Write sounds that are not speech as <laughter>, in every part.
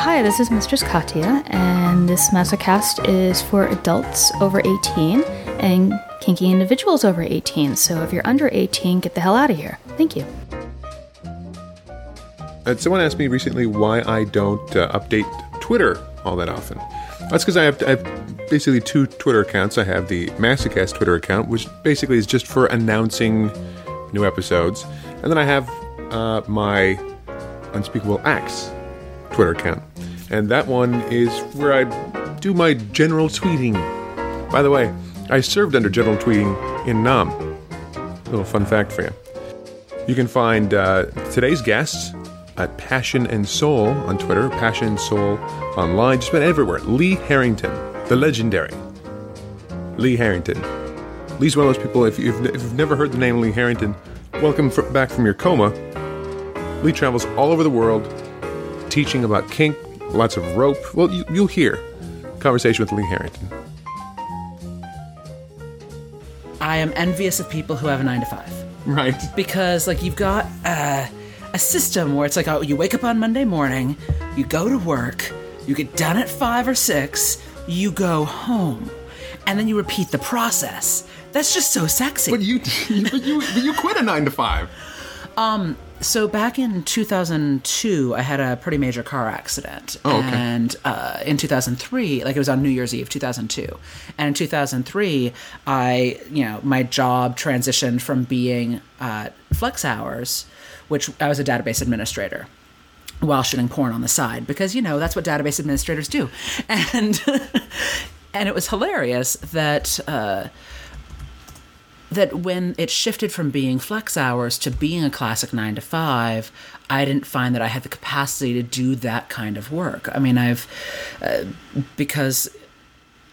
Hi, this is Mistress Katya, and this Mastercast is for adults over 18 and kinky individuals over 18. So if you're under 18, get the hell out of here. Thank you. Uh, someone asked me recently why I don't uh, update Twitter all that often. That's because I have, I have basically two Twitter accounts. I have the Mastercast Twitter account, which basically is just for announcing new episodes, and then I have uh, my Unspeakable Acts Twitter account, and that one is where I do my general tweeting. By the way, I served under general tweeting in Nam. Little fun fact for you. You can find uh, today's guests at Passion and Soul on Twitter, Passion and Soul online, just about everywhere. Lee Harrington, the legendary Lee Harrington. Lee's one of those people, if you've, if you've never heard the name Lee Harrington, welcome back from your coma. Lee travels all over the world teaching about kink, lots of rope. Well, you, you'll hear conversation with Lee Harrington. I am envious of people who have a nine to five Right. because, like, you've got uh, a system where it's like, oh, you wake up on Monday morning, you go to work, you get done at five or six, you go home, and then you repeat the process. That's just so sexy. But you, <laughs> you, but you quit a nine to five. So back in 2002, I had a pretty major car accident. Oh, okay. And uh, in 2003, like it was on New Year's Eve 2002. And in 2003, I, you know, my job transitioned from being uh, flex hours, which I was a database administrator while shooting porn on the side because you know that's what database administrators do <laughs> and <laughs> and it was hilarious that uh, that when it shifted from being flex hours to being a classic nine to five, I didn't find that I had the capacity to do that kind of work. I mean, I've uh, because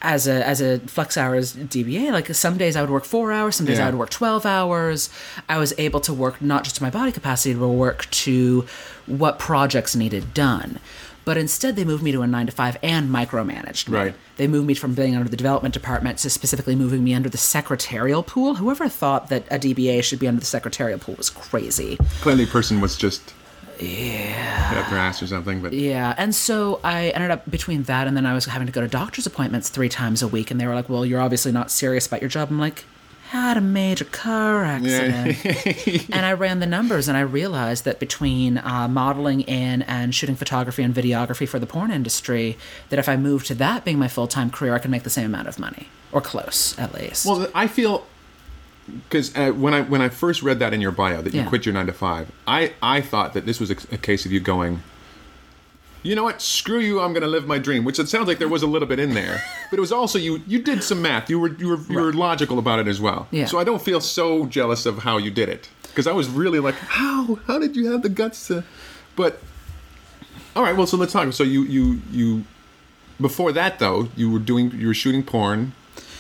as a as a flex hours DBA, like some days I would work four hours, some days Yeah. I would work twelve hours. I was able to work not just to my body capacity, but work to what projects needed done. But instead, they moved me to a nine to five and micromanaged me. Right. They moved me from being under the development department to specifically moving me under the secretarial pool. Whoever thought that a DBA should be under the secretarial pool was crazy. Clearly, person was just yeah up their ass or something. But Yeah, and so I ended up between that and then I was having to go to doctor's appointments three times a week, and they were like, "Well, you're obviously not serious about your job." I'm like, "Had a major car accident," <laughs> and I ran the numbers, and I realized that between uh, modeling in and shooting photography and videography for the porn industry, that if I moved to that being my full time career, I could make the same amount of money, or close at least. Well, I feel because uh, when I when I first read that in your bio that you Yeah. quit your nine to five, I I thought that this was a, a case of you going. You know what? Screw you! I'm going to live my dream. Which it sounds like there was a little bit in there, but it was also you. You did some math. You were you were you were logical about it as well. Yeah. So I don't feel so jealous of how you did it because I was really like, how how did you have the guts to? But all right, well, so let's talk. So you you you before that though, you were doing you were shooting porn.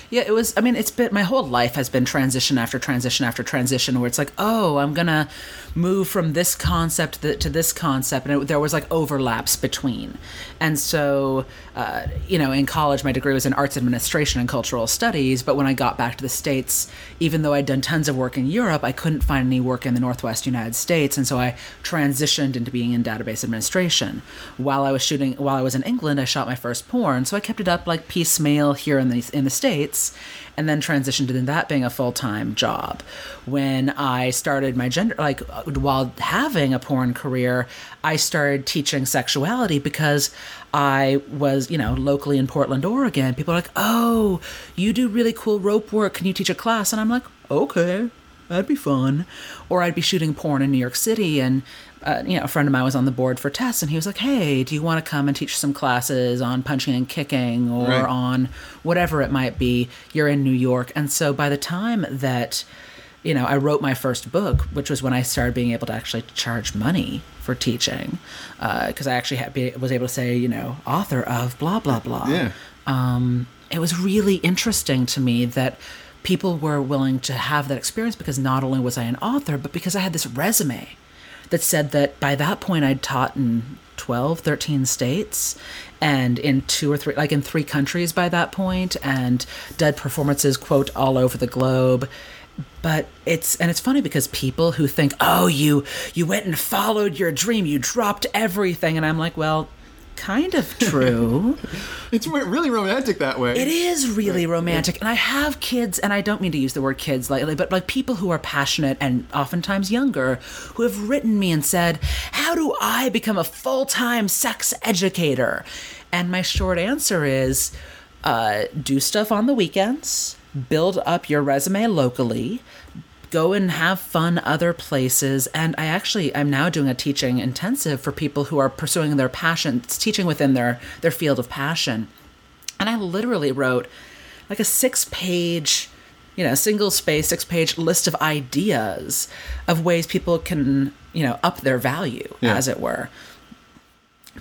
Yeah, it was. I mean, it's been my whole life has been transition after transition after transition, where it's like, oh, I'm gonna move from this concept to this concept, and it, there was like overlaps between. And so, uh, you know, in college, my degree was in arts administration and cultural studies. But when I got back to the states, even though I'd done tons of work in Europe, I couldn't find any work in the Northwest United States, and so I transitioned into being in database administration. While I was shooting, while I was in England, I shot my first porn, so I kept it up like piecemeal here in the in the states, and then transitioned into that being a full time job. When I started my gender, like while having a porn career, I started teaching sexuality because I was, you know, locally in Portland, Oregon. People are like, "Oh, you do really cool rope work. Can you teach a class?" And I'm like, "Okay." That'd be fun. Or I'd be shooting porn in New York City, and uh, you know, a friend of mine was on the board for TES, and he was like, "Hey, do you want to come and teach some classes on punching and kicking, or Right. on whatever it might be?" You're in New York, and so by the time that you know, I wrote my first book, which was when I started being able to actually charge money for teaching, because I actually had, be, was able to say, you know, author of blah blah blah Yeah. um, it was really interesting to me that people were willing to have that experience because not only was I an author, but because I had this resume that said that by that point I'd taught in 12, 13 states and in two or three, like in three countries by that point, and did performances, quote, all over the globe. But it's and it's funny because people who think, oh, you you went and followed your dream, you dropped everything, and I'm like, well, kind of true. <laughs> It's really romantic that way. It is really romantic. And I have kids, and I don't mean to use the word kids lightly, but like people who are passionate and oftentimes younger who have written me and said, How do I become a full time sex educator? And my short answer is uh, do stuff on the weekends, build up your resume locally, go and have fun other places. And i actually i'm now doing a teaching intensive for people who are pursuing their passion it's teaching within their their field of passion. And i literally wrote like a six page you know single space six page list of ideas of ways people can you know up their value Yeah. as it were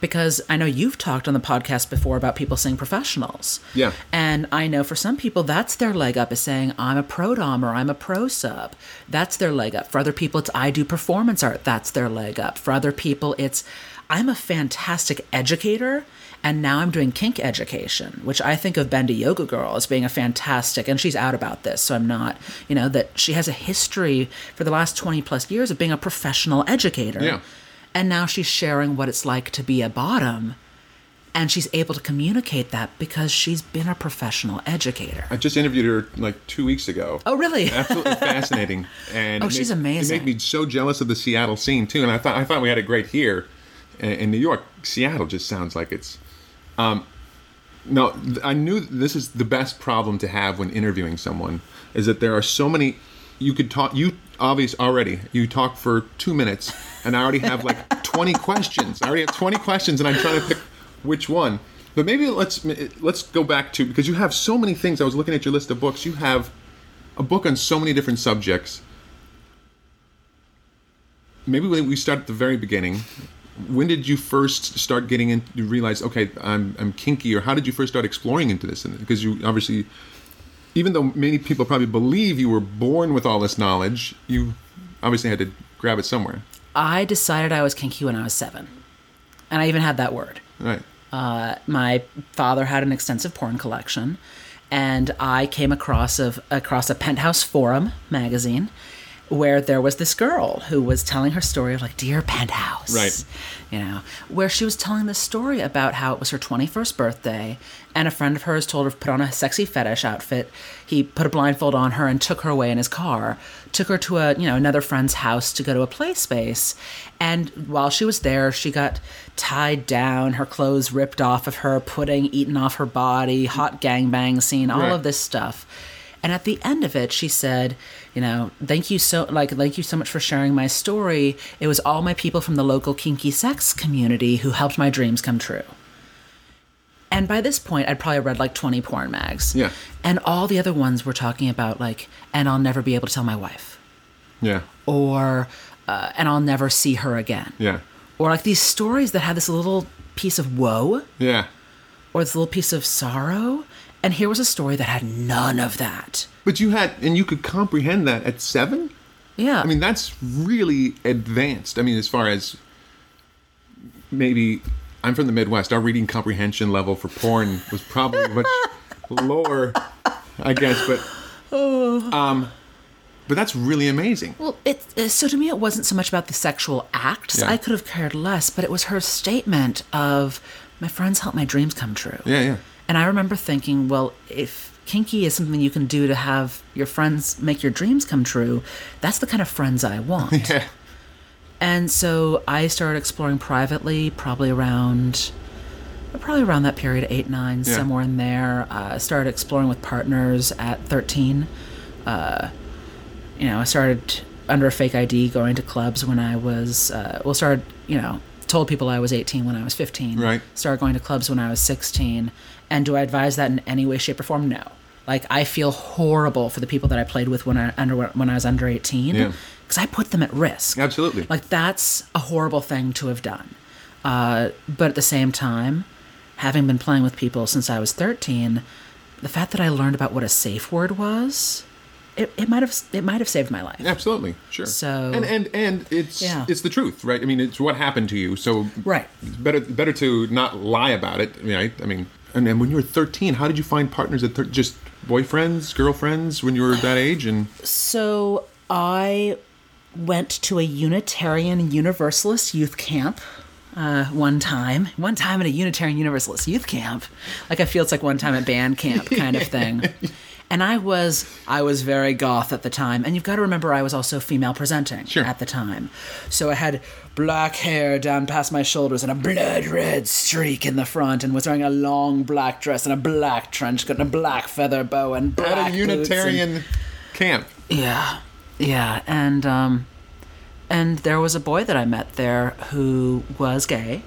because I know you've talked on the podcast before about people saying professionals. Yeah. And I know for some people that's their leg up is saying I'm a pro dom or I'm a pro sub. That's their leg up. For other people it's I do performance art. That's their leg up. For other people it's I'm a fantastic educator and now I'm doing kink education, which I think of Bendy Yoga Girl as being a fantastic and she's out about this, so I'm not, you know, that she has a history for the last 20 plus years of being a professional educator. Yeah. And now she's sharing what it's like to be a bottom. And she's able to communicate that because she's been a professional educator. I just interviewed her like two weeks ago. Oh, really? <laughs> Absolutely fascinating. And Oh, she's made- amazing. It made me so jealous of the Seattle scene too. And I thought I thought we had it great here in, in New York. Seattle just sounds like it's. Um, no, I knew this is the best problem to have when interviewing someone is that there are so many. You could talk. You obvious already. You talk for two minutes, and I already have like <laughs> twenty questions. I already have twenty questions, and I'm trying to pick which one. But maybe let's let's go back to because you have so many things. I was looking at your list of books. You have a book on so many different subjects. Maybe we start at the very beginning. When did you first start getting in? You realize, okay, I'm I'm kinky, or how did you first start exploring into this? Because you obviously, even though many people probably believe you were born with all this knowledge, you obviously had to grab it somewhere. I decided I was kinky when I was seven. And I even had that word. Right. Uh, my father had an extensive porn collection, and I came across of across a Penthouse Forum magazine where there was this girl who was telling her story of like dear penthouse Right. you know where she was telling this story about how it was her 21st birthday and a friend of hers told her to put on a sexy fetish outfit he put a blindfold on her and took her away in his car took her to a you know another friend's house to go to a play space and while she was there she got tied down her clothes ripped off of her pudding eaten off her body hot gangbang scene all Right. of this stuff and at the end of it, she said, "You know, thank you so like thank you so much for sharing my story. It was all my people from the local kinky sex community who helped my dreams come true." And by this point, I'd probably read like 20 porn mags. Yeah. And all the other ones were talking about like, and I'll never be able to tell my wife, Yeah. or uh, and I'll never see her again, Yeah. or like these stories that had this little piece of woe Yeah. or this little piece of sorrow. And here was a story that had none of that. But you had, and you could comprehend that at seven. Yeah. I mean, that's really advanced. I mean, as far as maybe I'm from the Midwest, our reading comprehension level for porn was probably much <laughs> lower, I guess. But um, but that's really amazing. Well, it so to me it wasn't so much about the sexual acts. Yeah. I could have cared less, but it was her statement of my friends help my dreams come true. Yeah, yeah. And I remember thinking, well, if kinky is something you can do to have your friends make your dreams come true, that's the kind of friends I want. <laughs> Yeah. And so I started exploring privately, probably around, probably around that period, eight, nine, Yeah. somewhere in there. Uh, started exploring with partners at thirteen. Uh, you know, I started under a fake ID going to clubs when I was, uh, well, started, you know, told people I was 18 when I was 15. Right. Started going to clubs when I was 16. And do I advise that in any way, shape, or form? No. Like, I feel horrible for the people that I played with when I, under, when I was under 18. Yeah. Because I put them at risk. Absolutely. Like that's a horrible thing to have done. Uh, but at the same time, having been playing with people since I was 13, the fact that I learned about what a safe word was, it, it might have it might have saved my life. Absolutely, sure. So- and and and it's Yeah. it's the truth, right? I mean, it's what happened to you. So Right. better better to not lie about it, right? I mean, and, and when you were thirteen, how did you find partners at thir- just boyfriends, girlfriends when you were that age? And So I went to a Unitarian Universalist youth camp uh, one time, one time at a Unitarian Universalist youth camp. Like I feel it's like one time at band camp kind of thing. <laughs> And I was I was very goth at the time, and you've got to remember I was also female presenting Sure. at the time, so I had black hair down past my shoulders and a blood red streak in the front, and was wearing a long black dress and a black trench coat and a black feather bow and black At a boots and- Unitarian camp. yeah, yeah, and um, and there was a boy that I met there who was gay,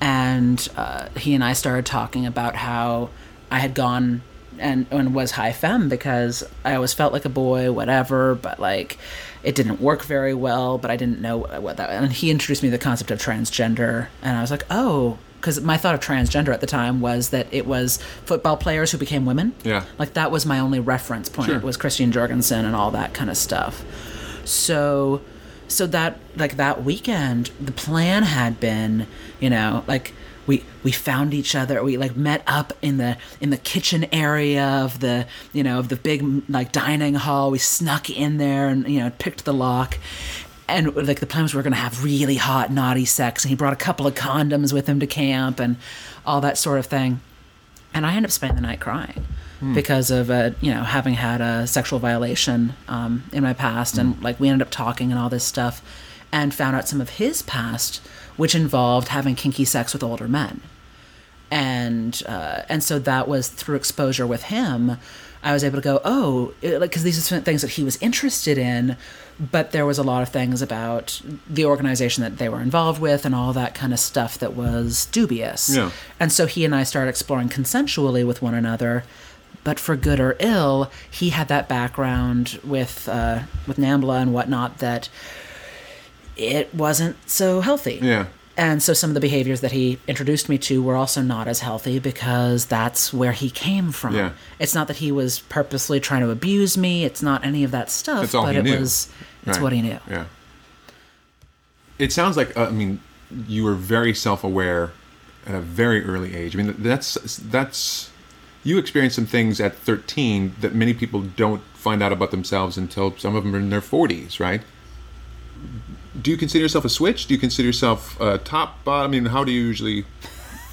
and uh, he and I started talking about how I had gone and and was high femme because I always felt like a boy, whatever, but like it didn't work very well. But I didn't know what that. And he introduced me to the concept of transgender, and I was like, oh. Because my thought of transgender at the time was that it was football players who became women. Yeah. Like that was my only reference point. Sure. It was Christine Jorgensen and all that kind of stuff. So so that like that weekend the plan had been, you know, like we we found each other. We like met up in the in the kitchen area of the you know of the big like dining hall. We snuck in there and you know picked the lock. And like the plans we were going to have really hot naughty sex. And he brought a couple of condoms with him to camp and all that sort of thing. And I ended up spending the night crying hmm. because of a, you know having had a sexual violation um, in my past, and hmm. like we ended up talking and all this stuff, and found out some of his past, which involved having kinky sex with older men, and uh, and so that was through exposure with him. I was able to go, oh, it- like because these are things that he was interested in, but there was a lot of things about the organization that they were involved with and all that kind of stuff that was dubious. Yeah. And so he and I started exploring consensually with one another. But for good or ill, he had that background with uh, with Nambla and whatnot that it wasn't so healthy. Yeah. And so some of the behaviors that he introduced me to were also not as healthy because that's where he came from. Yeah. It's not that he was purposely trying to abuse me. It's not any of that stuff. That's all but he it knew. was it's Right. what he knew. Yeah. It sounds like uh, I mean you were very self-aware at a very early age. I mean that's that's you experienced some things at 13 that many people don't find out about themselves until some of them are in their 40s, right? Do you consider yourself a switch? Do you consider yourself uh, top bottom? I mean, how do you usually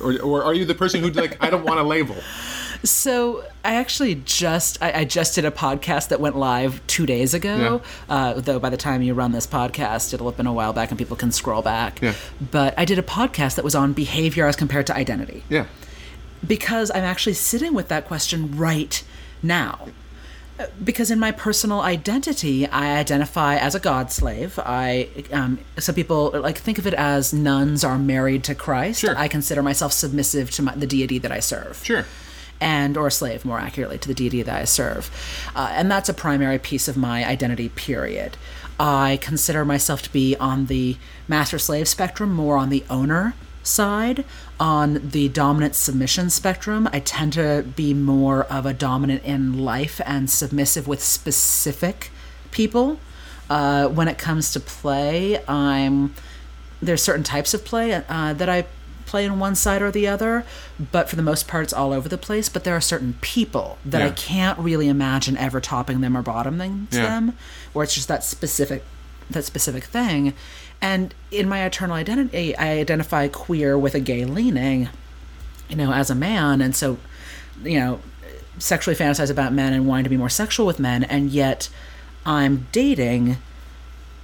or, or are you the person who like I don't want a label? So I actually just I, I just did a podcast that went live two days ago. Uh, though by the time you run this podcast, it'll have been a while back, and people can scroll back. Yeah. But I did a podcast that was on behavior as compared to identity Yeah. because I'm actually sitting with that question right now. Because in my personal identity, I identify as a God slave. I, um, some people like think of it as nuns are married to Christ. Sure. I consider myself submissive to my, the deity that I serve Sure. and or a slave more accurately to the deity that i serve uh, and that's a primary piece of my identity period i consider myself to be on the master slave spectrum more on the owner side on the dominant submission spectrum i tend to be more of a dominant in life and submissive with specific people uh, when it comes to play i'm there's certain types of play uh, that I play on one side or the other, but for the most part, it's all over the place. But there are certain people that I can't really imagine ever topping them or bottoming Yeah. them, where it's just that specific, that specific thing. And in my eternal identity, I identify queer with a gay leaning, you know, as a man, and so, you know, sexually fantasize about men and wanting to be more sexual with men, and yet I'm dating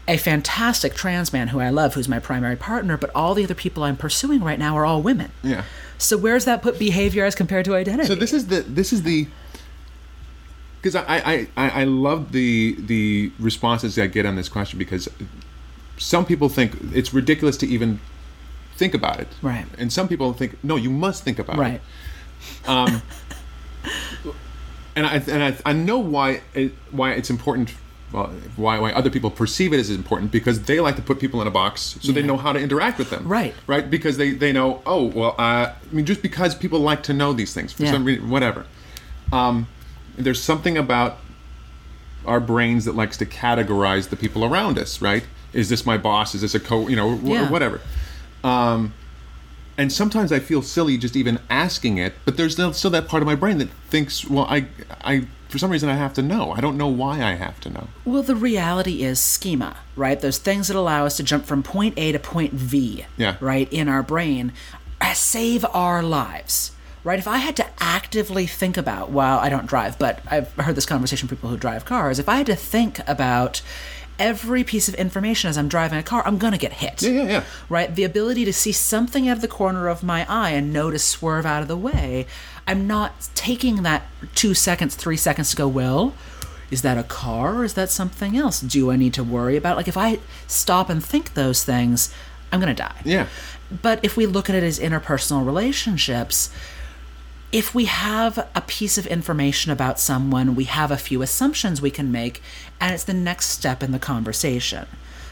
a fantastic trans man who I love, who's my primary partner, but all the other people I'm pursuing right now are all women. Yeah. So where's that put behavior as compared to identity? So this is the this is the because I, I I I love the the responses I get on this question because some people think it's ridiculous to even think about it, Right. And some people think no, you must think about right. it. And I and I, I know why it, why it's important. Well, why why other people perceive it as important because they like to put people in a box so they know how to interact with them. Right. Right. Because they they know. Oh well. Uh, I mean, just because people like to know these things for Yeah. some reason, whatever. Um, there's something about our brains that likes to categorize the people around us. Right. Is this my boss? Is this a co? You know, wh- Yeah. whatever. Um, and sometimes I feel silly just even asking it. But there's still, still that part of my brain that thinks, well, I, I, for some reason, I have to know. I don't know why I have to know. Well, the reality is schema, right? Those things that allow us to jump from point A to point V, Yeah. right, in our brain, uh, save our lives. Right, if I had to actively think about, well, I don't drive, but I've heard this conversation from people who drive cars. If I had to think about every piece of information as I'm driving a car, I'm gonna get hit. Yeah, yeah, yeah. Right, the ability to see something out of the corner of my eye and know to swerve out of the way. I'm not taking that two seconds, three seconds to go. Well, is that a car or is that something else? Do I need to worry about? Like if I stop and think those things, I'm gonna die. Yeah. But if we look at it as interpersonal relationships, if we have a piece of information about someone, we have a few assumptions we can make, and it's the next step in the conversation.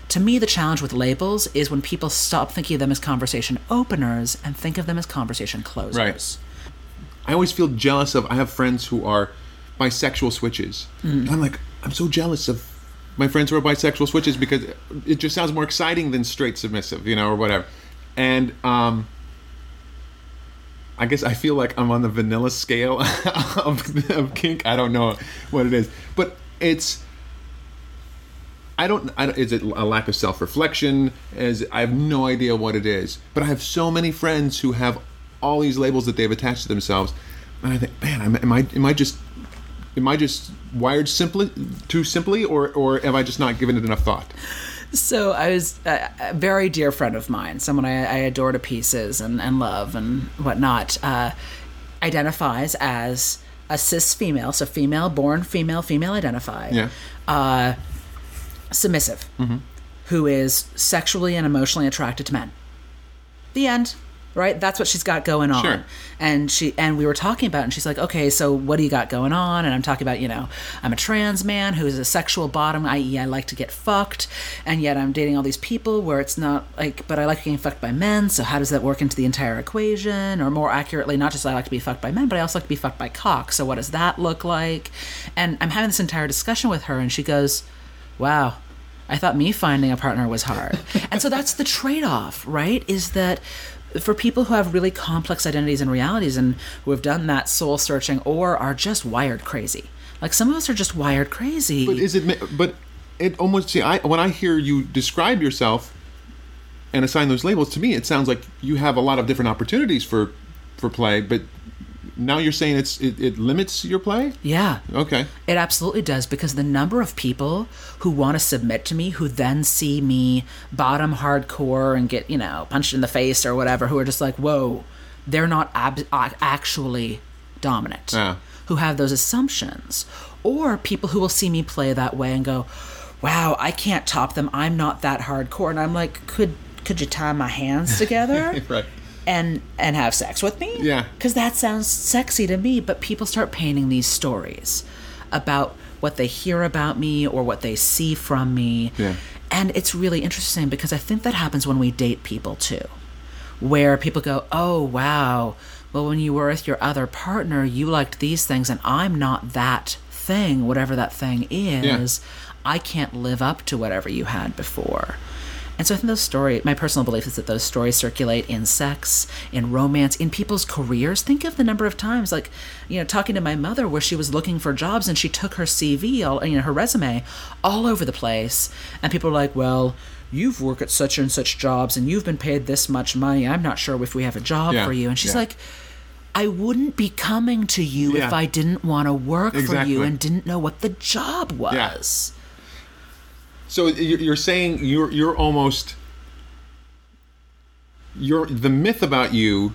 To me, the challenge with labels is when people stop thinking of them as conversation openers and think of them as conversation closers. Right. I always feel jealous of. I have friends who are bisexual switches. And I'm like, I'm so jealous of my friends who are bisexual switches because it just sounds more exciting than straight submissive, you know, or whatever. And um, I guess I feel like I'm on the vanilla scale <laughs> of, of kink. I don't know what it is, but it's. I don't, I. Is it a lack of self-reflection? Is I have no idea what it is. But I have so many friends who have all these labels that they've attached to themselves, and I think, man, am, am I, am I just, am I just wired simply too simply, or, or have I just not given it enough thought? So I was a, a very dear friend of mine, someone I, I adore to pieces and, and love and whatnot, uh, identifies as a cis female, so female, born female, female identified, Yeah. uh, submissive, who is sexually and emotionally attracted to men. The end. Right, that's what she's got going on, Sure. and she and we were talking about, it, and she's like, "Okay, so what do you got going on?" And I'm talking about, you know, I'm a trans man who is a sexual bottom, i.e., I like to get fucked, and yet I'm dating all these people where it's not like, but I like getting fucked by men. So how does that work into the entire equation? Or more accurately, not just I like to be fucked by men, but I also like to be fucked by cock. So what does that look like? And I'm having this entire discussion with her, and she goes, "Wow." I thought me finding a partner was hard. <laughs> and so that's the trade off, right? Is that for people who have really complex identities and realities and who have done that soul searching or are just wired crazy. Like some of us are just wired crazy. But is it? But it almost see. I when I hear you describe yourself and assign those labels to me, it sounds like you have a lot of different opportunities for for play. But now you're saying it's it, it limits your play. yeah. Okay. It absolutely does because the number of people who want to submit to me, who then see me bottom hardcore and get, you know, punched in the face or whatever, who are just like, whoa, they're not ab- actually dominant, Yeah. who have those assumptions. Or people who will see me play that way and go, wow, I can't top them. I'm not that hardcore. And I'm like, could could you tie my hands <laughs> together? Right. And and have sex with me Yeah. because that sounds sexy to me but people start painting these stories about what they hear about me or what they see from me Yeah. and it's really interesting because i think that happens when we date people too where people go oh wow well when you were with your other partner you liked these things and i'm not that thing whatever that thing is yeah. i can't live up to whatever you had before and so I think those stories, my personal belief is that those stories circulate in sex, in romance, in people's careers. Think of the number of times, like, you know, talking to my mother where she was looking for jobs and she took her CV, all, you know, her resume all over the place. And people are like, well, you've worked at such and such jobs and you've been paid this much money. I'm not sure if we have a job Yeah, for you. And she's yeah. like, I wouldn't be coming to you Yeah. if I didn't want to work for you and didn't know what the job was. So you- you're saying you're you're almost you're the myth about you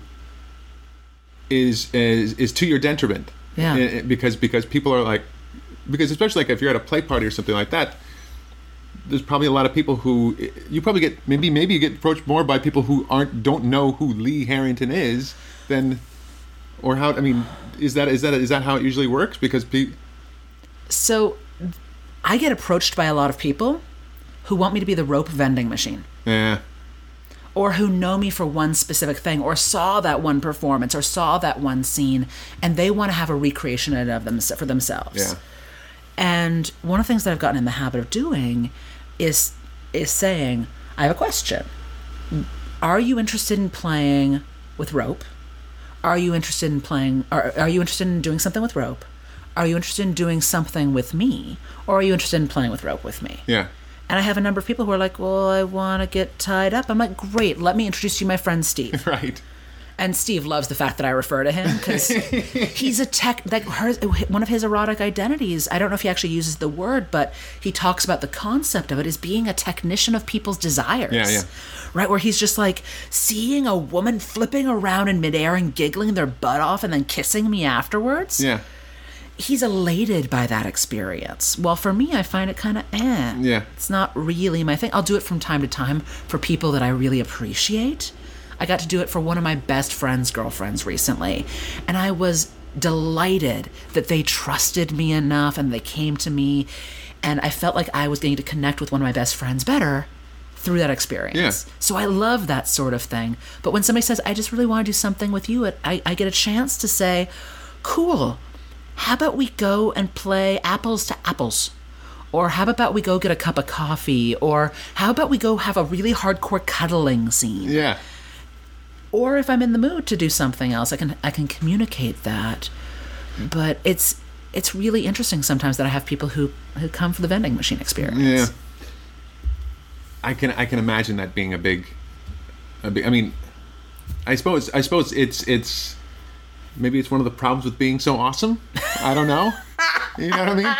is is is to your detriment. Yeah. Eh, eh, Because because people are like because especially like if you're at a play party or something like that. There's probably a lot of people who you probably get maybe maybe you get approached more by people who aren't don't know who Lee Harrington is than or how I mean is that is that is that how it usually works because pe- So I get approached by a lot of people who want me to be the rope vending machine yeah or who know me for one specific thing or saw that one performance or saw that one scene and they want to have a recreation of them for themselves. yeah And one of the things that I've gotten in the habit of doing is is saying, I have a question. Are you interested in playing with rope? Are you interested in playing? Are, are you interested in doing something with rope? Are you interested in doing something with me? Or are you interested in playing with rope with me? Yeah. And I have a number of people who are like, well, I want to get tied up. I'm like, great, let me introduce you my friend Steve. <laughs> Right. And Steve loves the fact that I refer to him because <laughs> he's a tech. Like her, one of his erotic identities. I don't know if he actually uses the word, but he talks about the concept of it as being a technician of people's desires. Yeah, yeah. Right, where he's just like seeing a woman flipping around in midair and giggling their butt off and then kissing me afterwards. Yeah. He's elated by that experience. Well, for me, I find it kind of eh. Yeah. It's not really my thing. I'll do it from time to time for people that I really appreciate. I got to do it for one of my best friend's girlfriends recently, and I was delighted that they trusted me enough and they came to me, and I felt like I was getting to connect with one of my best friends better through that experience. Yeah. So I love that sort of thing. But when somebody says, I just really want to do something with you, I, I get a chance to say, cool, how about we go and play apples to apples? Or how about we go get a cup of coffee? Or how about we go have a really hardcore cuddling scene? Yeah. Or if I'm in the mood to do something else, I can I can communicate that. But it's it's really interesting sometimes that I have people who who come for the vending machine experience. Yeah. I can I can imagine that being a big, a big. I mean, I suppose I suppose it's it's maybe it's one of the problems with being so awesome. I don't know. you know what I mean?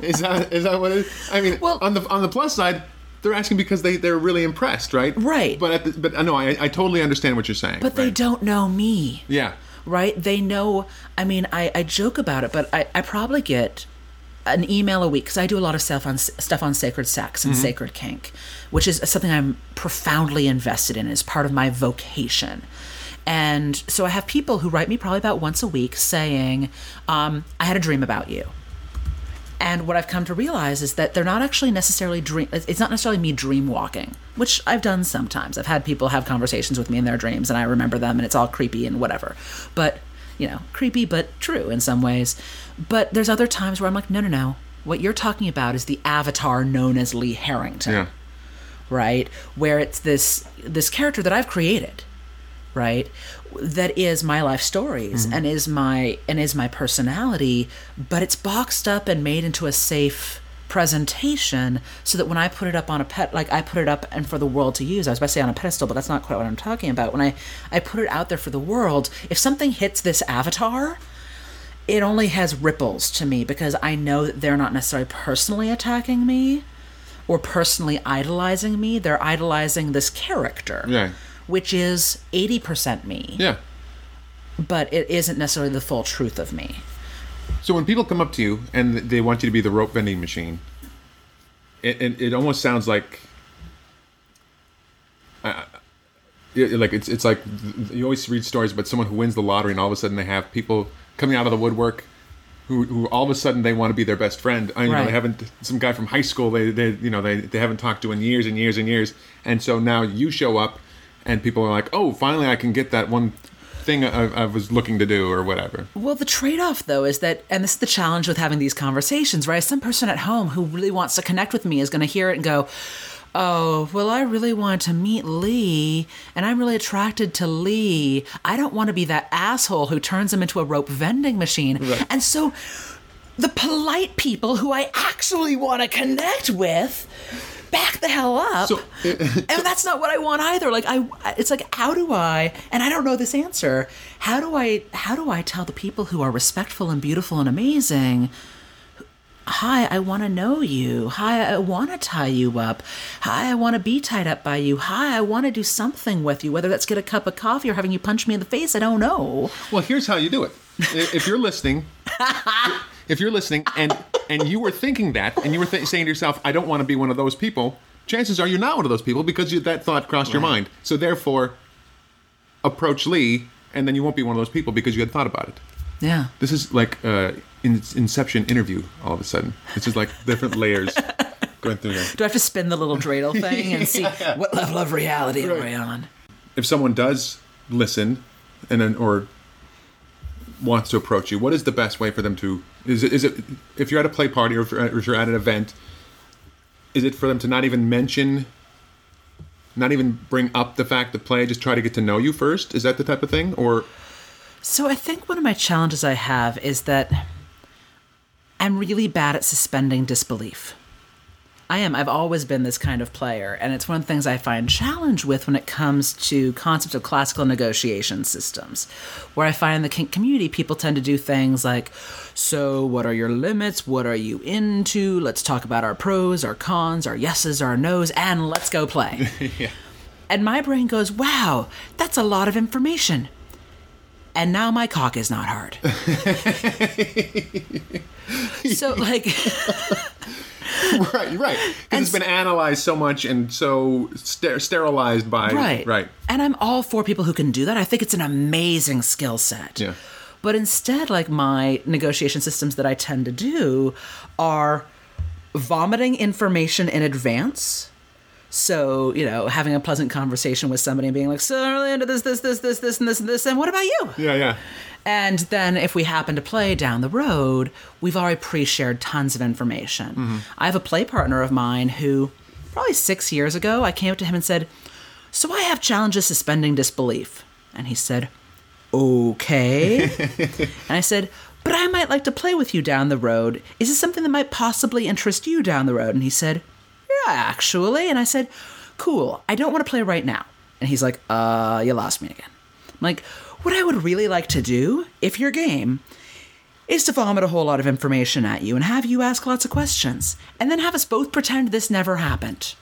Is that is that what it is? I mean, Well- on the on the plus side, they're asking because they they're really impressed, right? Right. But at the, but uh, I know I I totally understand what you're saying. But they don't know me. Yeah. right? They know. I mean, I, I joke about it, but I, I probably get an email a week because I do a lot of stuff on stuff on sacred sex and mm-hmm. sacred kink, which is something I'm profoundly invested in as part of my vocation. And so I have people who write me probably about once a week saying, um, "I had a dream about you." And what I've come to realize is that they're not actually necessarily dream. It's not necessarily me dream walking, which I've done sometimes. I've had people have conversations with me in their dreams, and I remember them, and it's all creepy and whatever. But you know, creepy but true in some ways. But there's other times where I'm like, no, no, no. What you're talking about is the avatar known as Lee Harrington Yeah. right where it's this this character that i've created right that is my life stories mm-hmm. and is my and is my personality but it's boxed up and made into a safe presentation so that when i put it up on a pet like i put it up and for the world to use i was about to say on a pedestal but that's not quite what i'm talking about when i i put it out there for the world if something hits this avatar it only has ripples to me because i know that they're not necessarily personally attacking me or personally idolizing me. They're idolizing this character, Yeah. Which is 80% me, Yeah. but it isn't necessarily the full truth of me. So when people come up to you and they want you to be the rope vending machine, it it, it almost sounds like, uh, it, like it's it's like you always read stories about someone who wins the lottery and all of a sudden they have people coming out of the woodwork. Who, who all of a sudden they want to be their best friend? I, you know, Right. they haven't some guy from high school they, they you know they, they haven't talked to in years and years and years, and so now you show up, and people are like, oh, finally I can get that one thing I, I was looking to do or whatever. Well, the trade off, though, is that, and this is the challenge with having these conversations, right? Some person at home who really wants to connect with me is going to hear it and go, Oh, well, I really want to meet Lee, and I'm really attracted to Lee. I don't want to be that asshole who turns him into a rope vending machine. And so the polite people who I actually want to connect with back the hell up. So- <laughs> and that's not what I want either. Like I it's like how do I and I don't know this answer. How do I how do I tell the people who are respectful and beautiful and amazing Hi, I want to know you. Hi, I want to tie you up. Hi, I want to be tied up by you. Hi, I want to do something with you, whether that's get a cup of coffee or having you punch me in the face. I don't know. Well, here's how you do it. If you're listening, <laughs> if you're listening and and you were thinking that and you were th- saying to yourself, "I don't want to be one of those people," chances are you're not one of those people because you, that thought crossed your mind. So therefore, approach Lee, and then you won't be one of those people because you had thought about it. Yeah. This is like uh, in Inception interview. All of a sudden, it's just like different <laughs> layers going through there. Do I have to spin the little dreidel <laughs> thing and see what level of reality am I on? if someone does listen and then or wants to approach you what is the best way for them to is it, is it if you're at a play party or if you're, at, or if you're at an event is it for them to not even mention not even bring up the fact to play, just try to get to know you first? Is that the type of thing? Or So I think one of my challenges I have is that I'm really bad at suspending disbelief. I am. I've always been this kind of player, and it's one of the things I find challenge with when it comes to concepts of classical negotiation systems, where I find in the kink community people tend to do things like, "So, what are your limits? What are you into? Let's talk about our pros, our cons, our yeses, our nos, and let's go play." <laughs> And my brain goes, "Wow, that's a lot of information." And now my cock is not hard. <laughs> so, like. <laughs> <laughs> right, right, because it's been analyzed so much and so ster- sterilized by Right. right. And I'm all for people who can do that. I think it's an amazing skill set. Yeah. But instead, like my negotiation systems that I tend to do are vomiting information in advance. So, you know, having a pleasant conversation with somebody and being like, so I'm really into this, this, this, this, this, and this, and this, and what about you? Yeah, yeah. And then if we happen to play down the road, we've already pre shared tons of information. Mm-hmm. I have a play partner of mine who, probably six years ago, I came up to him and said, So I have challenges suspending disbelief. And he said, Okay. <laughs> and I said, But I might like to play with you down the road. Is this something that might possibly interest you down the road? And he said, Yeah, actually. And I said, Cool. I don't want to play right now. And he's like, Uh, you lost me again. I'm like, what I would really like to do, if you're game, is to vomit a whole lot of information at you and have you ask lots of questions, and then have us both pretend this never happened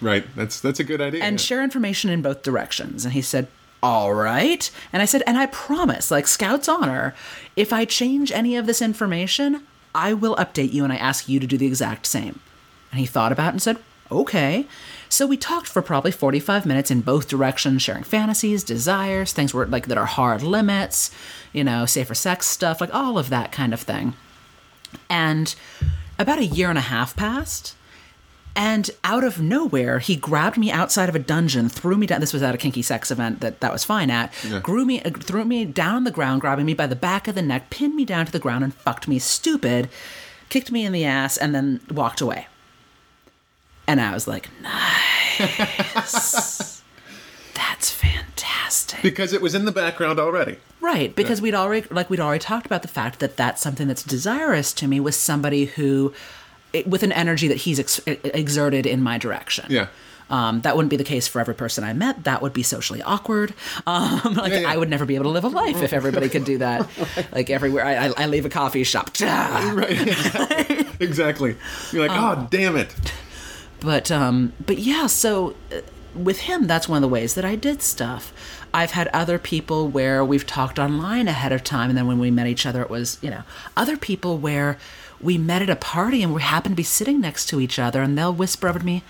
Right. That's that's a good idea. and share information in both directions. And he said, All right. And I said, And I promise, like Scout's honor, if I change any of this information, I will update you and I ask you to do the exact same. And he thought about it and said, Okay. So we talked for probably 45 minutes in both directions, sharing fantasies, desires, things were like that are hard limits, you know, safer sex stuff, like all of that kind of thing. And about a year and a half passed. And out of nowhere, he grabbed me outside of a dungeon, threw me down. This was at a kinky sex event that that was fine at. Grew me, uh, threw me down on the ground, grabbing me by the back of the neck, pinned me down to the ground, and fucked me stupid. Kicked me in the ass, and then walked away. And I was like, nice. <laughs> That's fantastic. because it was in the background already. Right, because we'd already like we'd already talked about the fact that that's something that's desirous to me with somebody who, it- with an energy that he's ex- exerted in my direction. Yeah. Um, that wouldn't be the case for every person I met. That would be socially awkward. <laughs> Um, like Yeah, yeah. I would never be able to live a life if everybody could do that. <laughs> Like everywhere, I, I, I leave a coffee shop. Right. Exactly. exactly. You're like, oh, damn it. But um but yeah so uh, with him that's one of the ways that i did stuff. I've had other people where we've talked online ahead of time and then when we met each other it was you know other people where we met at a party and we happened to be sitting next to each other and they'll whisper over to me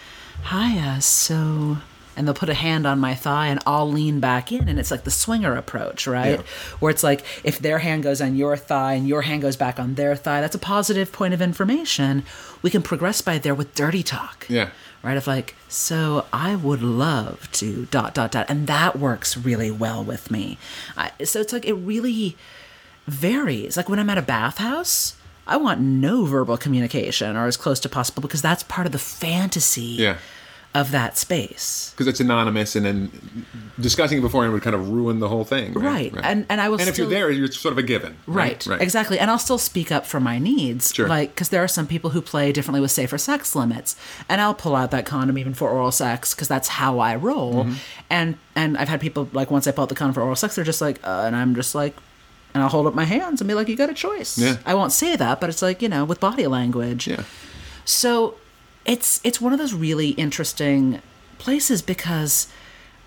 hi uh, so and they'll put a hand on my thigh and I'll lean back in and it's like the swinger approach, right? Yeah. Where it's like if their hand goes on your thigh and your hand goes back on their thigh, that's a positive point of information. We can progress by there with dirty talk Yeah. right of like so i would love to dot dot dot and that works really well with me I, so it's like it really varies like when i'm at a bathhouse i want no verbal communication or as close to possible because that's part of the fantasy Yeah. Of that space Because it's anonymous, and then discussing it beforehand would kind of ruin the whole thing. right, and and i will and if you're there, you're sort of a given. Right, Right. exactly. And I'll still speak up for my needs. Sure. Like, because there are some people who play differently with safer sex limits. And I'll pull out that condom even for oral sex because that's how I roll. Mm-hmm. And and I've had people, like, once I pull out the condom for oral sex, they're just like, uh, and I'm just like, and I'll hold up my hands and be like, you got a choice. Yeah. I won't say that, but it's like, you know, with body language. Yeah. So it's it's one of those really interesting places because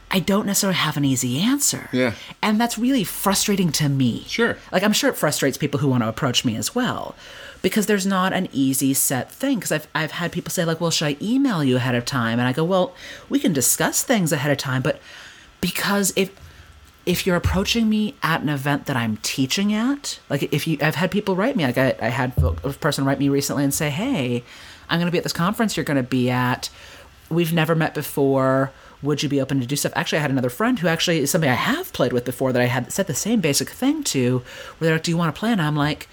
I don't necessarily have an easy answer. Yeah. And that's really frustrating to me. Sure. Like I'm sure it frustrates people who want to approach me as well. Because there's not an easy set thing. Because I've, I've had people say, like, well, should I email you ahead of time? And I go, well, we can discuss things ahead of time, but because if if you're approaching me at an event that I'm teaching at, like if you, I've had people write me, like I, I had a person write me recently and say, hey, I'm going to be at this conference you're going to be at. We've never met before. Would you be open to do stuff? Actually, I had another friend who actually is somebody I have played with before that I had said the same basic thing to, where they're like, do you want to play? And I'm like,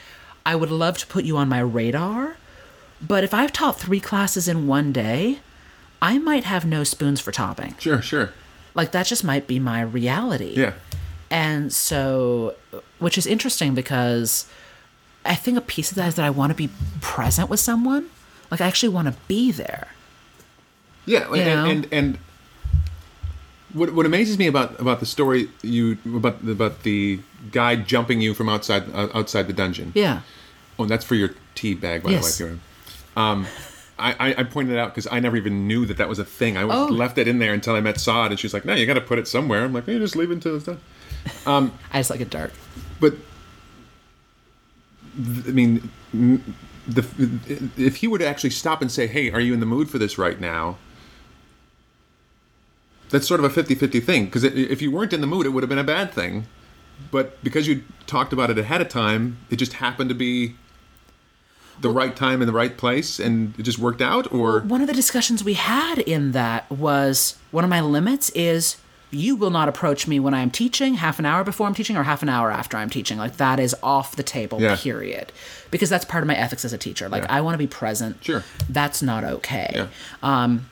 I would love to put you on my radar, but if I've taught three classes in one day, I might have no spoons for topping. Sure, sure. Like that just might be my reality. Yeah. And so, which is interesting because I think a piece of that is that I want to be present with someone. Like I actually want to be there. Yeah, and, and and what what amazes me about about the story you about about the guy jumping you from outside uh, outside the dungeon. Yeah. Oh, that's for your tea bag, by Yes. the way. Kieran. Um, I, I, pointed it out because I never even knew that that was a thing. I Oh. left it in there until I met Saad, and she's like, "No, you got to put it somewhere." I'm like, "You just leave it until it's done." Um, <laughs> I just like it dark. But th- I mean, the if he were to actually stop and say, "Hey, are you in the mood for this right now?" That's sort of a 50-50 thing because if you weren't in the mood, it would have been a bad thing. But because you talked about it ahead of time, it just happened to be the right time in the right place, and it just worked out. Or One of the discussions we had in that was one of my limits is you will not approach me when I'm teaching half an hour before I'm teaching or half an hour after I'm teaching. Like that is off the table, Yeah. period. Because that's part of my ethics as a teacher. Like Yeah. I want to be present. Sure. That's not okay. Yeah. Um,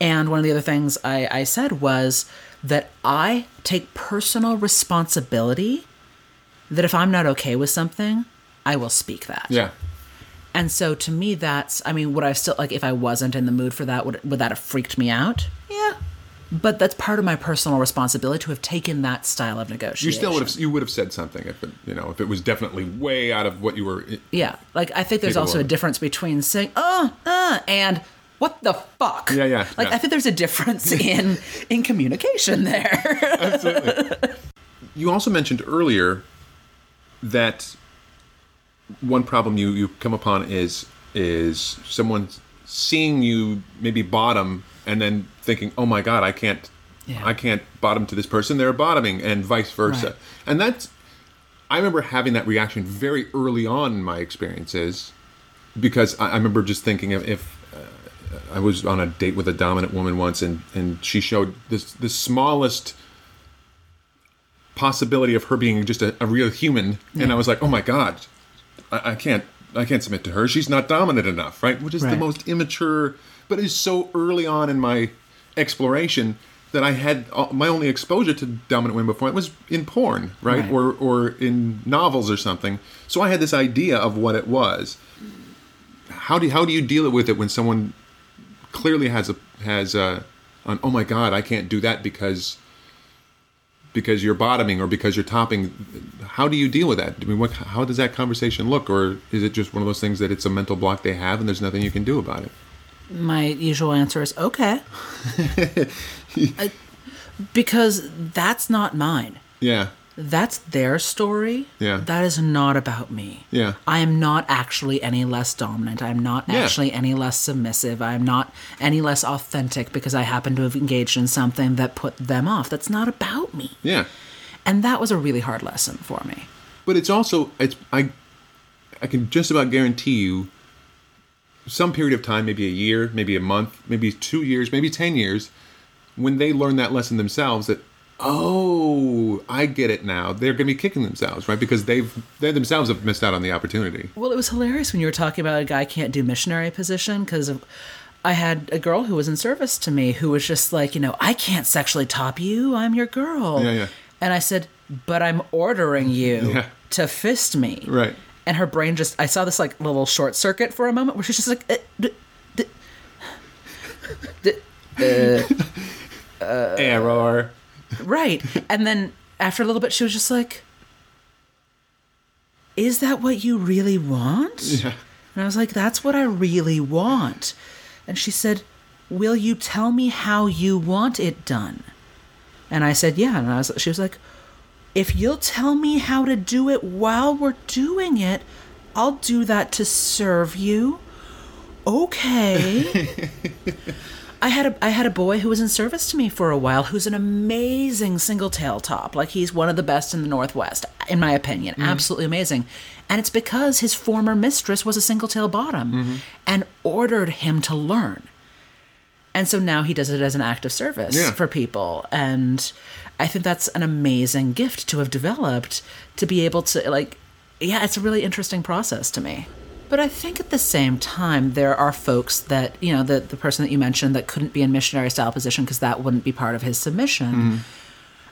and one of the other things I, I said was that I take personal responsibility that if I'm not okay with something, I will speak that. yeah, And so to me, that's, I mean, would I still, like, if I wasn't in the mood for that, would, would that have freaked me out? Yeah. But that's part of my personal responsibility to have taken that style of negotiation. you still would have you would have said something if it you know if it was definitely way out of what you were. Yeah. Like, I think there's Capable also a difference between saying, uh, uh, and what the fuck? Yeah, yeah, Like, yeah. I think there's a difference <laughs> in in communication there. Absolutely. <laughs> You also mentioned earlier that one problem you, you come upon is is someone seeing you maybe bottom and then thinking, "Oh my God, I can't, Yeah. I can't bottom to this person. They're bottoming," and vice versa. Right. And that's I remember having that reaction very early on in my experiences because I, I remember just thinking if, if uh, I was on a date with a dominant woman once and and she showed this the smallest possibility of her being just a, a real human and i was like oh my god I, I can't i can't submit to her. She's not dominant enough right? Which is the most immature but it's so early on in my exploration that i had all- my only exposure to dominant women before it was in porn right, Right. or or in novels or something. So i had this idea of what it was. How do how do you deal with it when someone clearly has a has a an oh my god I can't do that because because you're bottoming or because you're topping how do you deal with that I mean what how does that conversation look or is it just one of those things that it's a mental block they have and there's nothing you can do about it My usual answer is okay. <laughs> I- because that's not mine. yeah That's their story. Yeah. That is not about me. Yeah. I am not actually any less dominant. I'm not Yeah. actually any less submissive. I'm not any less authentic because I happen to have engaged in something that put them off. That's not about me. yeah And that was a really hard lesson for me. but it's also it's I I can just about guarantee you some period of time, maybe a year, maybe a month, maybe two years, maybe ten years, when they learn that lesson themselves that oh, I get it now. They're going to be kicking themselves, right? Because they've they themselves have missed out on the opportunity. Well, it was hilarious when you were talking about a guy can't do missionary position because I had a girl who was in service to me who was just like, you know, I can't sexually top you. I'm your girl. Yeah, yeah. And I said, but I'm ordering you <laughs> Yeah. to fist me. Right. And her brain just, I saw this like little short circuit for a moment where she's just like, eh, d- d- d- <laughs> Error. Right. And then after a little bit, she was just like, is that what you really want? Yeah. And I was like, that's what I really want. And she said, Will you tell me how you want it done? And I said, Yeah. And I was, she was like, If you'll tell me how to do it while we're doing it, I'll do that to serve you. Okay. <laughs> I had a I had a boy who was in service to me for a while who's an amazing single tail top. Like he's one of the best in the Northwest, in my opinion. Mm-hmm. Absolutely amazing. And it's because his former mistress was a single tail bottom mm-hmm. and ordered him to learn. And so now he does it as an act of service Yeah. for people. And I think that's an amazing gift to have developed to be able to like yeah, it's a really interesting process to me. But I think at the same time, there are folks that, you know, the, the person that you mentioned that couldn't be in missionary style position because that wouldn't be part of his submission. Mm-hmm.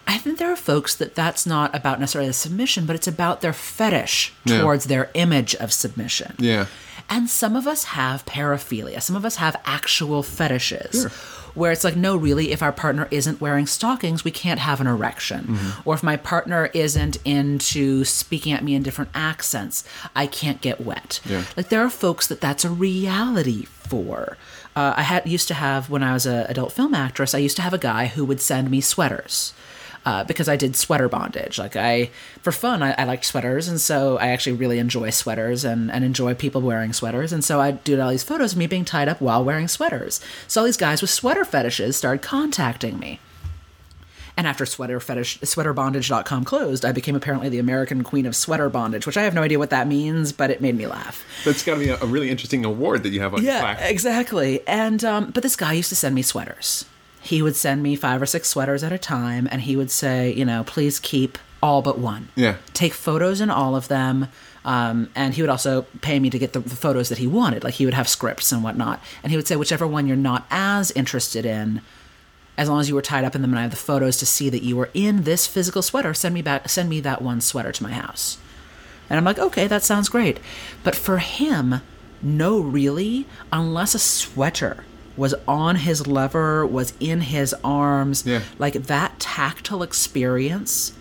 I think there are folks that that's not about necessarily the submission, but it's about their fetish Yeah. towards their image of submission. Yeah. And some of us have paraphilia. Some of us have actual fetishes. Where it's like, no, really, if our partner isn't wearing stockings, we can't have an erection. Mm-hmm. Or if my partner isn't into speaking at me in different accents, I can't get wet. Yeah. Like, there are folks that that's a reality for. Uh, I had used to have, when I was an adult film actress, I used to have a guy who would send me sweaters uh, because I did sweater bondage. Like I, for fun, I, I liked sweaters, and so I actually really enjoy sweaters and, and enjoy people wearing sweaters. And so I do all these photos of me being tied up while wearing sweaters. So all these guys with sweater fetishes started contacting me. And after sweater fetish sweaterbondage.com closed, I became apparently the American queen of sweater bondage, which I have no idea what that means, but it made me laugh. That's got to be a, a really interesting award that you have on your Yeah, plaque. exactly. And um, but this guy used to send me sweaters. He would send me five or six sweaters at a time, and he would say, you know, please keep all but one. Yeah. Take photos in all of them. Um, and he would also pay me to get the, the photos that he wanted. Like he would have scripts and whatnot. And he would say, whichever one you're not as interested in, as long as you were tied up in them and I have the photos to see that you were in this physical sweater, send me back send me that one sweater to my house. And I'm like, okay, that sounds great. But for him, no really, unless a sweater was on his lever, was in his arms, Yeah. like that tactile experience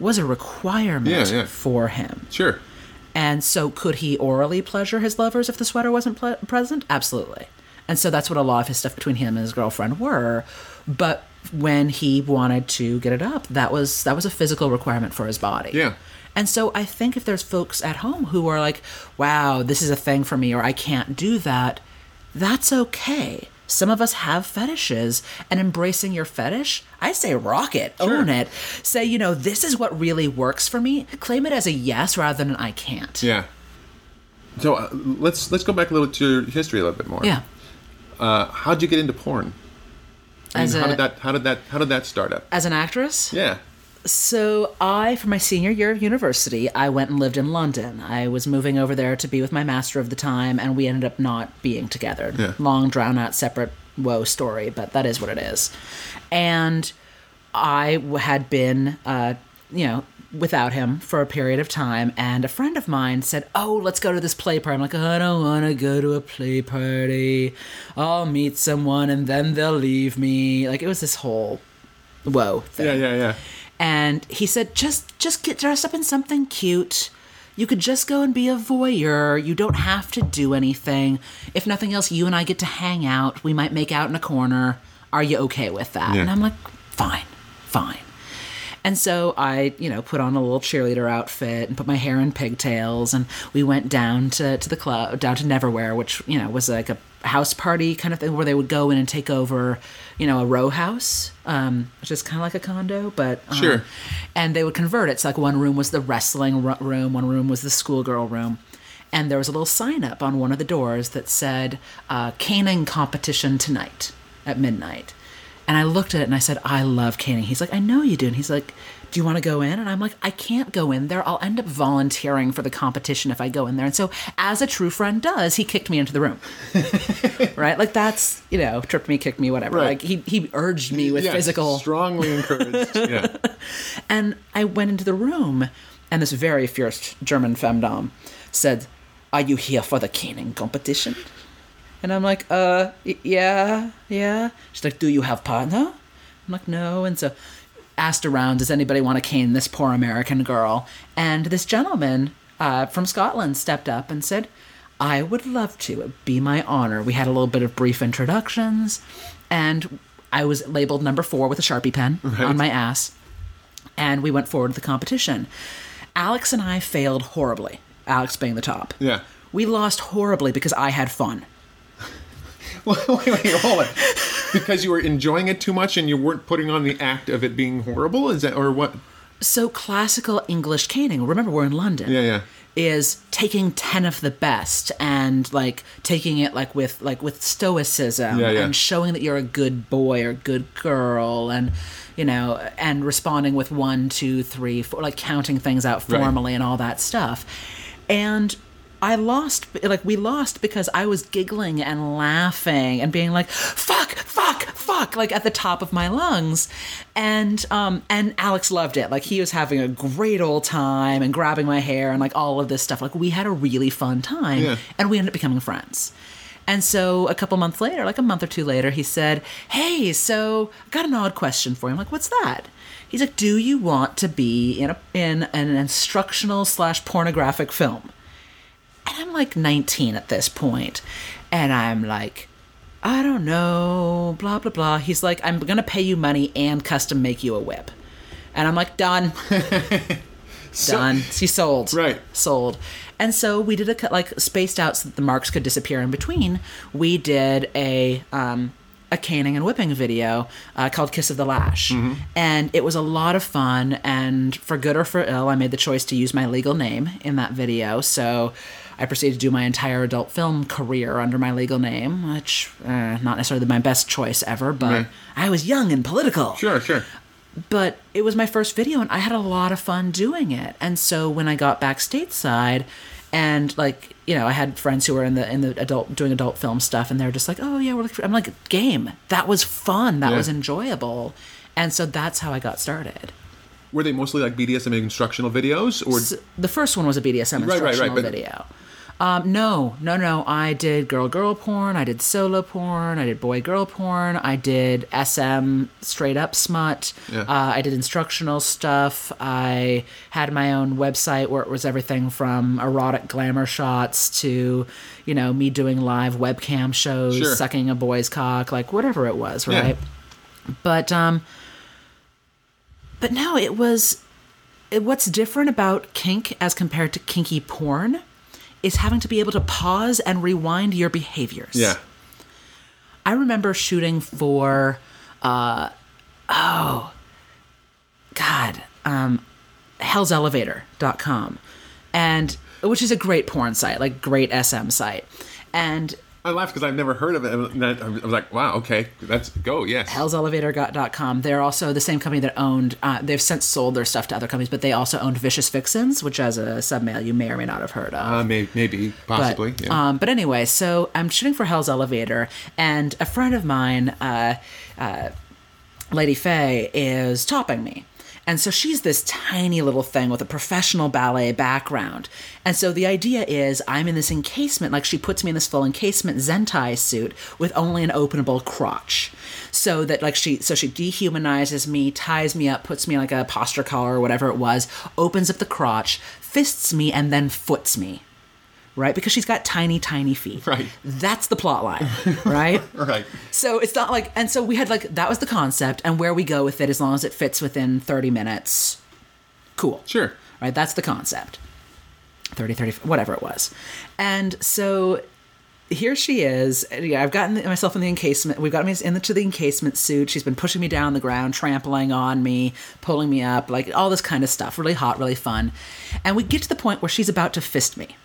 was a requirement Yeah, yeah. for him. Sure. And so, could he orally pleasure his lovers if the sweater wasn't ple- present? Absolutely. And so that's what a lot of his stuff between him and his girlfriend were. But when he wanted to get it up, that was that was a physical requirement for his body. Yeah. And so I think if there's folks at home who are like, "Wow, this is a thing for me," or "I can't do that," that's okay. Some of us have fetishes, and embracing your fetish, I say rock it, own it. Say, you know, this is what really works for me. Claim it as a yes rather than an I can't. Yeah. So uh, let's let's go back a little to your history a little bit more. Yeah. Uh, how'd you get into porn? I mean, As how did that how did that how did that start up? As an actress? Yeah. So I, for my senior year of university, I went and lived in London. I was moving over there to be with my master of the time, and we ended up not being together. Yeah. Long, drawn out, separate woe story, but that is what it is. And I had been, uh, you know, without him for a period of time, and a friend of mine said, "Oh, let's go to this play party." I'm like, "I don't want to go to a play party. I'll meet someone, and then they'll leave me." Like it was this whole whoa thing Yeah, yeah, yeah. And he said just just get dressed up in something cute. You could just go and be a voyeur. You don't have to do anything. If nothing else you and i get to hang out. We might make out in a corner. Are you okay with that? Yeah. and i'm like fine fine. And so I, you know, put on a little cheerleader outfit and put my hair in pigtails, and we went down to, to the club, down to Neverwhere, which you know was like a house party kind of thing where they would go in and take over, you know, a row house, um, which is kind of like a condo, but um, Sure. And they would convert it. So like one room was the wrestling room, one room was the schoolgirl room. And there was a little sign up on one of the doors that said, uh, caning competition tonight at midnight. And I looked at it and I said, I love caning. He's like, I know you do. And he's like, Do you want to go in? And I'm like, I can't go in there. I'll end up volunteering for the competition if I go in there. And so, as a true friend does, he kicked me into the room. <laughs> right? Like, that's, you know, tripped me, kicked me, whatever. Right. Like, he, he urged me with Yes, physical. strongly encouraged. yeah. <laughs> And I went into the room, and this very fierce German femdom said, Are you here for the caning competition? And I'm like, Uh, yeah, yeah. She's like, Do you have partner? I'm like, No. And so asked around, Does anybody want to cane this poor American girl? And this gentleman uh, from Scotland stepped up and said, I would love to. It'd be my honor. We had a little bit of brief introductions, and I was labeled number four with a Sharpie pen on my ass and we went forward to the competition. Alex and I failed horribly. Alex being the top. Yeah. We lost horribly because I had fun. <laughs> wait, wait, wait, hold on. Because you were enjoying it too much and you weren't putting on the act of it being horrible? Is that, or what? So classical English caning, remember we're in London. Yeah, yeah. Is taking ten of the best and like taking it like with like with stoicism Yeah, yeah. and showing that you're a good boy or good girl and you know and responding with one, two, three, four, like counting things out Right. formally and all that stuff. And I lost, like we lost because I was giggling and laughing and being like, "Fuck, fuck, fuck!" like at the top of my lungs, and um and Alex loved it. Like he was having a great old time and grabbing my hair and like all of this stuff. Like we had a really fun time, Yeah. and we ended up becoming friends. And so a couple months later, like a month or two later, he said, "Hey, so I got an odd question for you." I'm like, "What's that?" He's like, "Do you want to be in a in an instructional slash pornographic film?" And I'm like 19 at this point, and I'm like, "I don't know." Blah blah blah. He's like, "I'm gonna pay you money and custom make you a whip," and I'm like, "Done." <laughs> done. She sold. Right. Sold. And so we did a cut like spaced out so that the marks could disappear in between. We did a um a caning and whipping video uh, called Kiss of the Lash. And it was a lot of fun. And for good or for ill, I made the choice to use my legal name in that video. So I proceeded to do my entire adult film career under my legal name, which uh, not necessarily my best choice ever, but Right. I was young and political Sure, sure. but it was my first video and I had a lot of fun doing it. And so when I got back stateside and like, you know, I had friends who were in the in the adult doing adult film stuff and they're just like, "Oh yeah, we're looking for-" I'm like, "Game. That was fun. That Yeah. was enjoyable." And so that's how I got started. Were they mostly like BDSM instructional videos, or S- the first one was a BDSM instructional Right, right, right, but- video. Um, no, no, no. I did girl girl porn. I did solo porn. I did boy girl porn. I did SM straight up smut. Yeah. Uh, I did instructional stuff. I had my own website where it was everything from erotic glamour shots to, you know, me doing live webcam shows, Sure. sucking a boy's cock, like whatever it was, right? Yeah. But um, but no, it was it- what's different about kink as compared to kinky porn is having to be able to pause and rewind your behaviors. yeah, I remember shooting for uh oh god, um hellselevator.com and which is a great porn site, like great SM site. And I laughed because I've never heard of it. And I I was like, wow, okay, let's go. Yes, hellselevator.com. They're also the same company that owned, uh, they've since sold their stuff to other companies, but they also owned Vicious Vixens, which as a submail you may or may not have heard of. uh, may, maybe, possibly. But, yeah. um, but anyway, so I'm shooting for Hell's Elevator, and a friend of mine, uh, uh, Lady Faye, is topping me. And so she's this tiny little thing with a professional ballet background. And so the idea is I'm in this encasement, like she puts me in this full encasement Zentai suit with only an openable crotch. So that like she so she dehumanizes me, ties me up, puts me in like a posture collar or whatever it was, opens up the crotch, fists me, and then foots me right? Because she's got tiny, tiny feet. <laughs> Right. That's the plot line, <laughs> right? right. So it's not like, and so we had like, that was the concept, and where we go with it, as long as it fits within 30 minutes, cool. Sure. Right? That's the concept. 30, 30, whatever it was. And so here she is. Yeah, I've gotten myself in the encasement. We've got me into the encasement suit. She's been pushing me down the ground, trampling on me, pulling me up, like all this kind of stuff. Really hot, really fun. And we get to the point where she's about to fist me.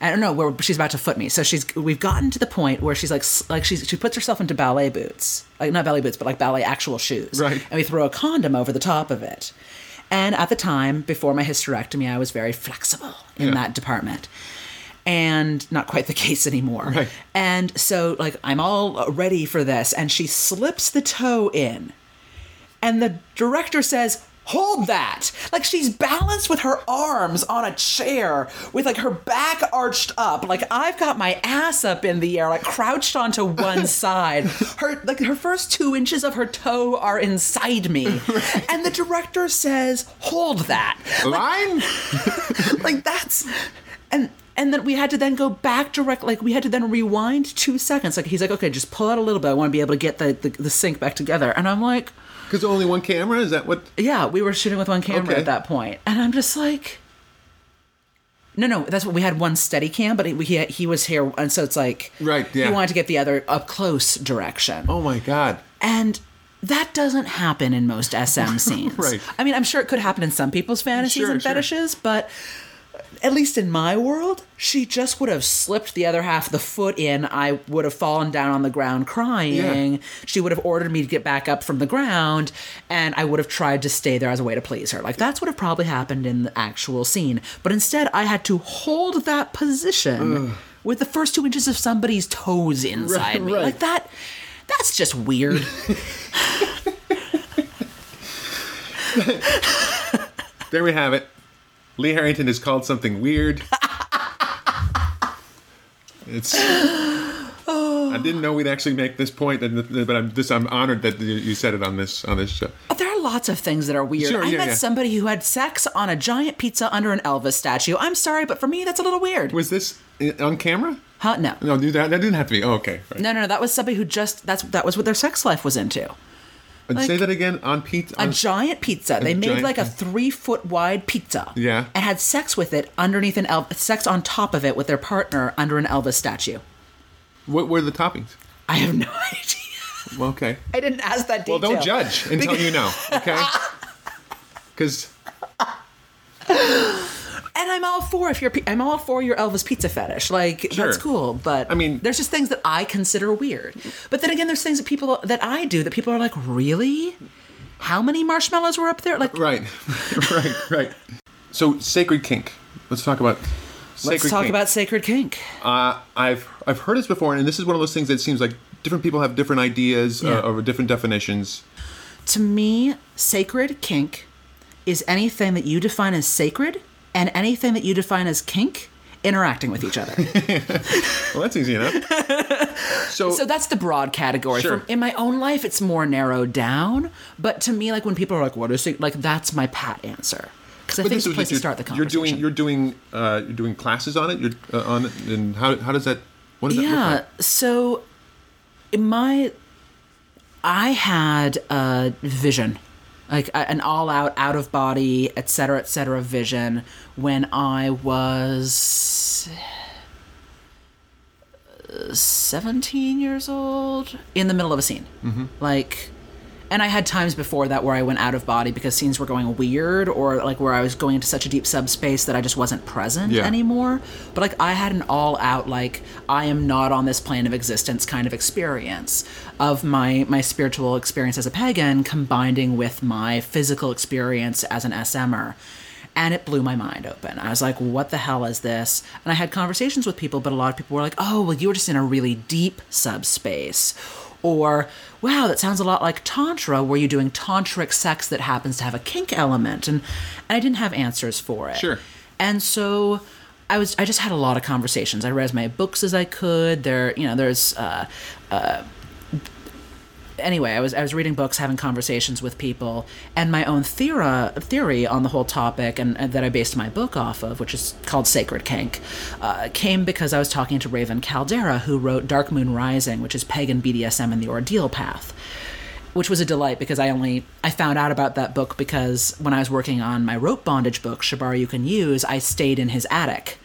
I don't know where she's about to foot me. So she's we've gotten to the point where she's like like she's she puts herself into ballet boots, like not ballet boots, but like ballet actual shoes. Right. And we throw a condom over the top of it. And at the time, before my hysterectomy, I was very flexible in Yeah. that department. And not quite the case anymore. Right. And so, like, I'm all ready for this. And she slips the toe in. And the director says, Hold that! Like she's balanced with her arms on a chair with like her back arched up. Like I've got my ass up in the air, like crouched onto one <laughs> side. Her like her first two inches of her toe are inside me. <laughs> And the director says, Hold that. Line? <laughs> Like that's and and then we had to then go back direct like we had to then rewind two seconds. Like he's like, okay, just pull out a little bit. I want to be able to get the, the, the sync back together. And I'm like, Because only one camera? Is that what? yeah, we were shooting with one camera Okay. at that point, and I'm just like, no, no, that's what we had one steady cam, but he he, he was here, and so it's like, Right, yeah. he wanted to get the other up close direction, Oh my God. and that doesn't happen in most SM <laughs> scenes. Right. I mean, I'm sure it could happen in some people's fantasies Sure, and sure. fetishes, but at least in my world, she just would have slipped the other half of the foot in. I would have fallen down on the ground crying. Yeah. She would have ordered me to get back up from the ground, and I would have tried to stay there as a way to please her. Like, that's what would have probably happened in the actual scene. But instead, I had to hold that position with the first two inches of somebody's toes inside Right, me. right. Like, that. That's just weird. <laughs> <laughs> There we have it. Lee Harrington is called something weird. it's. I didn't know we'd actually make this point, but I'm just I'm honored that you- said it on this on this show. There are lots of things that are weird. Sure, I yeah, met yeah. somebody who had sex on a giant pizza under an Elvis statue. I'm sorry, but for me, that's a little weird. Was this eh, on camera? Huh? No. No, that, that didn't have to be. Oh, okay. Right. No, no, no. That was somebody who just that's that was what their sex life was into. And say that again on Pete. A giant pizza. They made giant like a three foot wide pizza. Yeah. And had sex with it underneath an El- sex on top of it with their partner under an Elvis statue. what were the toppings? I have no <laughs> idea. Well, okay. I didn't ask that Well, detail. don't judge until you know. Okay. <laughs> Because And I'm all for if you're I'm all for your Elvis pizza fetish. Like Sure. that's cool, but I mean- there's just things that I consider weird. But then again, there's things that people that I do that people are like, really? How many marshmallows were up there? Like, right, <laughs> right, right. So sacred kink. Let's talk about. let's sacred talk kink. about sacred kink. Uh, I've I've heard this before, and this is one of those things that seems like different people have different ideas Yeah. uh, or different definitions. To me, sacred kink is anything that you define as sacred and anything that you define as kink interacting with each other. <laughs> Well, that's easy enough. <laughs> So, so that's the broad category. Sure. From, in my own life, it's more narrowed down. But to me, like when people are like, "What is it?" Like that's my pat answer because I but think it's a place to start the conversation. You're doing you're doing uh, you're doing classes on it. You're uh, on it, and how how does that? What does that yeah. look like? So in my, I had a vision, like a- an all-out, out-of-body, et cetera, et cetera vision when I was. 17 years old in the middle of a scene mm-hmm. like and i had times before that where i went out of body because scenes were going weird or like where i was going into such a deep subspace that i just wasn't present Yeah. anymore but like i had an all out like i am not on this plane of existence kind of experience of my my spiritual experience as a pagan combining with my physical experience as an smr and it blew my mind open. I was like, what the hell is this? And I had conversations with people, but a lot of people were like, oh, well, you were just in a really deep subspace. Or, wow, that sounds a lot like Tantra, where you're doing tantric sex that happens to have a kink element. And, and I didn't have answers for it. Sure. And so I was I just had a lot of conversations. I read as many books as I could. There, you know, there's uh, anyway, I was I was reading books, having conversations with people, and my own theora, theory on the whole topic, and, and that I based my book off of, which is called Sacred Kink, uh, came because I was talking to Raven Kaldera, who wrote Dark Moon Rising, which is pagan BDSM and the Ordeal Path. Which was a delight because I only I found out about that book because when I was working on my rope bondage book, Shibari You Can Use, I stayed in his attic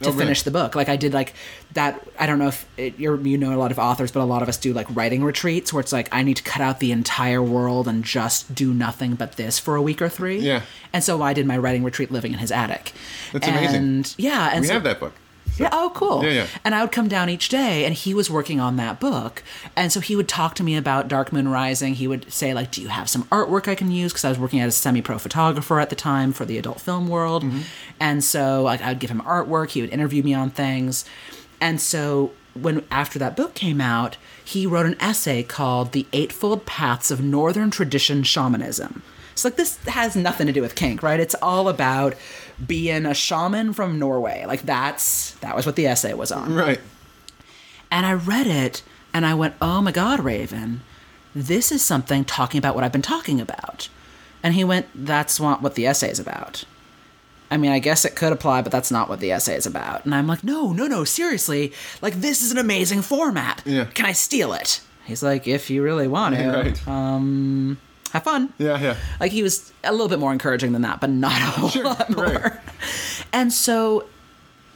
to Oh, really? finish the book. Like I did like that. I don't know if it, you're you know a lot of authors, but a lot of us do like writing retreats where it's like I need to cut out the entire world and just do nothing but this for a week or three. Yeah. And so I did my writing retreat living in his attic. That's amazing. Yeah, and We so, have that book. Yeah. Oh, cool. Yeah, yeah. And I would come down each day, and he was working on that book, and so he would talk to me about Dark Moon Rising. He would say like, "Do you have some artwork I can use?" Because I was working as a semi-pro photographer at the time for the adult film world, Mm-hmm. and so like I would give him artwork. He would interview me on things, and so when after that book came out, he wrote an essay called "The Eightfold Paths of Northern Tradition Shamanism." So like this has nothing to do with kink, right? It's all about being a shaman from Norway. Like that's that was what the essay was on. Right. And I read it and I went, "Oh my god, Raven, this is something talking about what I've been talking about." And he went, "That's not what the essay is about." I mean, I guess it could apply, but that's not what the essay is about. And I'm like, "No, no, no, seriously. Like this is an amazing format. Yeah. Can I steal it?" He's like, "If you really want to, <laughs> Right. um, have fun." Yeah, yeah. Like he was a little bit more encouraging than that, but not a whole Sure, lot more. right. And so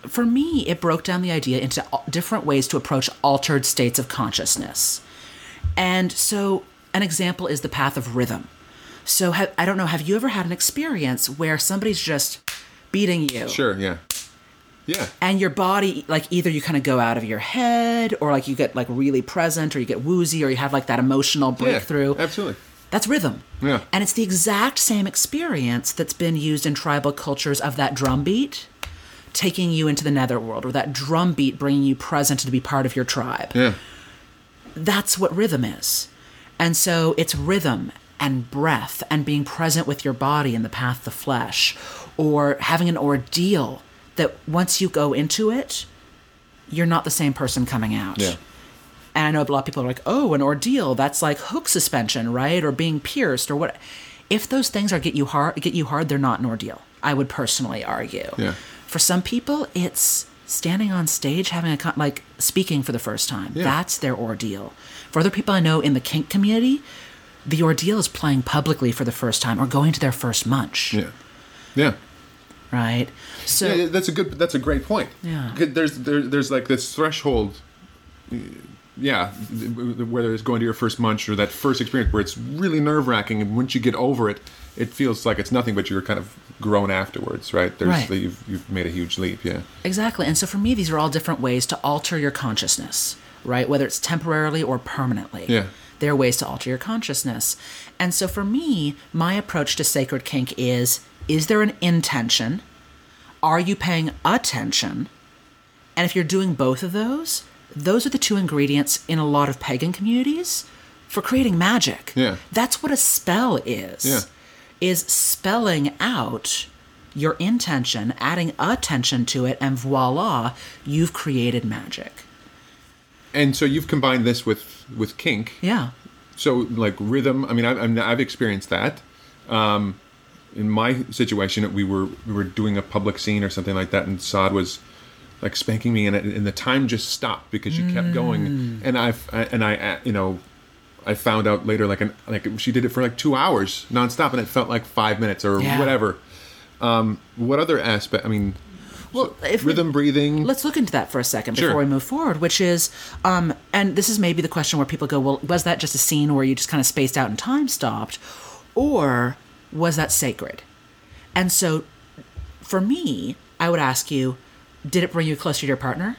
for me, it broke down the idea into different ways to approach altered states of consciousness. And so an example is the path of rhythm. So ha- I don't know, have you ever had an experience where somebody's just beating you? Sure, yeah. Yeah. and your body like either you kind of go out of your head or like you get like really present or you get woozy or you have like that emotional breakthrough Yeah, absolutely. That's rhythm Yeah. and it's the exact same experience that's been used in tribal cultures of that drum beat taking you into the netherworld or that drum beat bringing you present to be part of your tribe Yeah. that's what rhythm is. And so it's rhythm and breath and being present with your body in the path of flesh or having an ordeal that once you go into it, you're not the same person coming out. Yeah. And I know a lot of people are like, oh, an ordeal, that's like hook suspension, right? Or being pierced or what. If those things are get you hard, get you hard, they're not an ordeal. I would personally argue. Yeah. For some people, it's standing on stage, having a con- like speaking for the first time. Yeah. That's their ordeal. For other people I know in the kink community, the ordeal is playing publicly for the first time or going to their first munch. Yeah. Yeah. Right. So yeah, that's a good. That's a great point. Yeah. There's there, there's like this threshold. Yeah, th- th- whether it's going to your first munch or that first experience where it's really nerve wracking, and once you get over it, it feels like it's nothing, but you're kind of grown afterwards, right? There's Right. you've you've made a huge leap. Yeah. Exactly. And so for me, these are all different ways to alter your consciousness, right? Whether it's temporarily or permanently. Yeah. There are ways to alter your consciousness. And so for me, my approach to sacred kink is is there an intention? Are you paying attention? And if you're doing both of those, those are the two ingredients in a lot of pagan communities for creating magic. Yeah. That's what a spell is. Yeah. Is spelling out your intention, adding attention to it, and voila, you've created magic. And so you've combined this with with kink. Yeah. So like rhythm. I mean, I, I've experienced that. Um, in my situation, we were we were doing a public scene or something like that, and Saad was like spanking me, and, and the time just stopped because you kept going. And I've and I uh, you know I found out later like an like she did it for like two hours nonstop, and it felt like five minutes or Yeah. whatever. Um, what other aspect? I mean, Well, if we- rhythm, breathing. Let's look into that for a second Sure. before we move forward, which is, um, and this is maybe the question where people go, well, was that just a scene where you just kind of spaced out and time stopped? Or was that sacred? And so for me, I would ask you, did it bring you closer to your partner?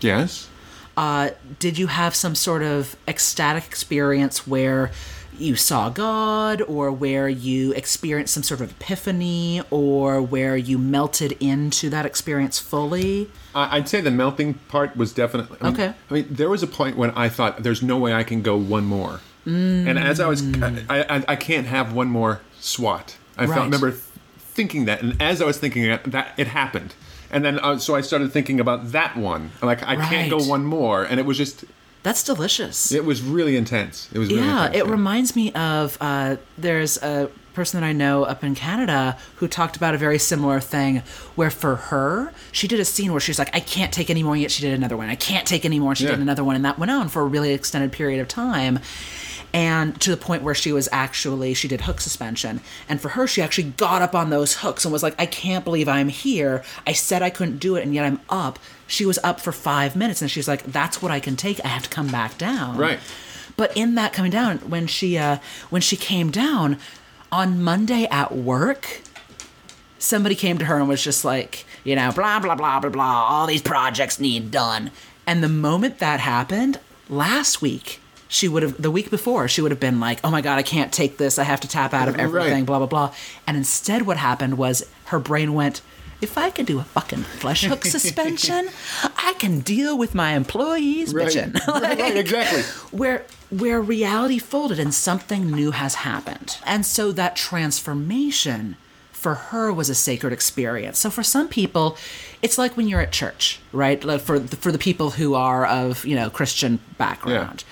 yes. Uh, did you have some sort of ecstatic experience where you saw God, or where you experienced some sort of epiphany, or where you melted into that experience fully? I'd say the melting part was definitely I mean- Okay. I mean, there was a point when I thought, "There's no way I can go one more," Mm. and as I was, I, I, I can't have one more SWAT. I Right. felt, remember thinking that, and as I was thinking that, that it happened, and then uh, so I started thinking about that one. Like I can't go one more, and it was just, That's delicious. it was really intense. It was really yeah, intense, it reminds me of uh, there's a person that I know up in Canada who talked about a very similar thing where for her, she did a scene where she's like, I can't take any more, yet she did another one. I can't take any more, she Yeah. did another one, and that went on for a really extended period of time. And to the point where she was actually, she did hook suspension. And for her, she actually got up on those hooks and was like, I can't believe I'm here. I said I couldn't do it, and yet I'm up. She was up for five minutes, and she's like, That's what I can take. I have to come back down. Right. But in that coming down, when she uh, when she came down on Monday at work, somebody came to her and was just like, you know, blah blah blah blah blah. All these projects need done. And the moment that happened last week, she would have the week before she would have been like, oh my god, I can't take this. I have to tap out of Right. everything. Blah blah blah. And instead, what happened was her brain went. If I could do a fucking flesh hook <laughs> suspension, I can deal with my employees Right. bitching. <laughs> Right, right, exactly. where where reality folded and something new has happened. And so that transformation for her was a sacred experience. So for some people, it's like when you're at church, right? Like for the, for the people who are of, you know, Christian background.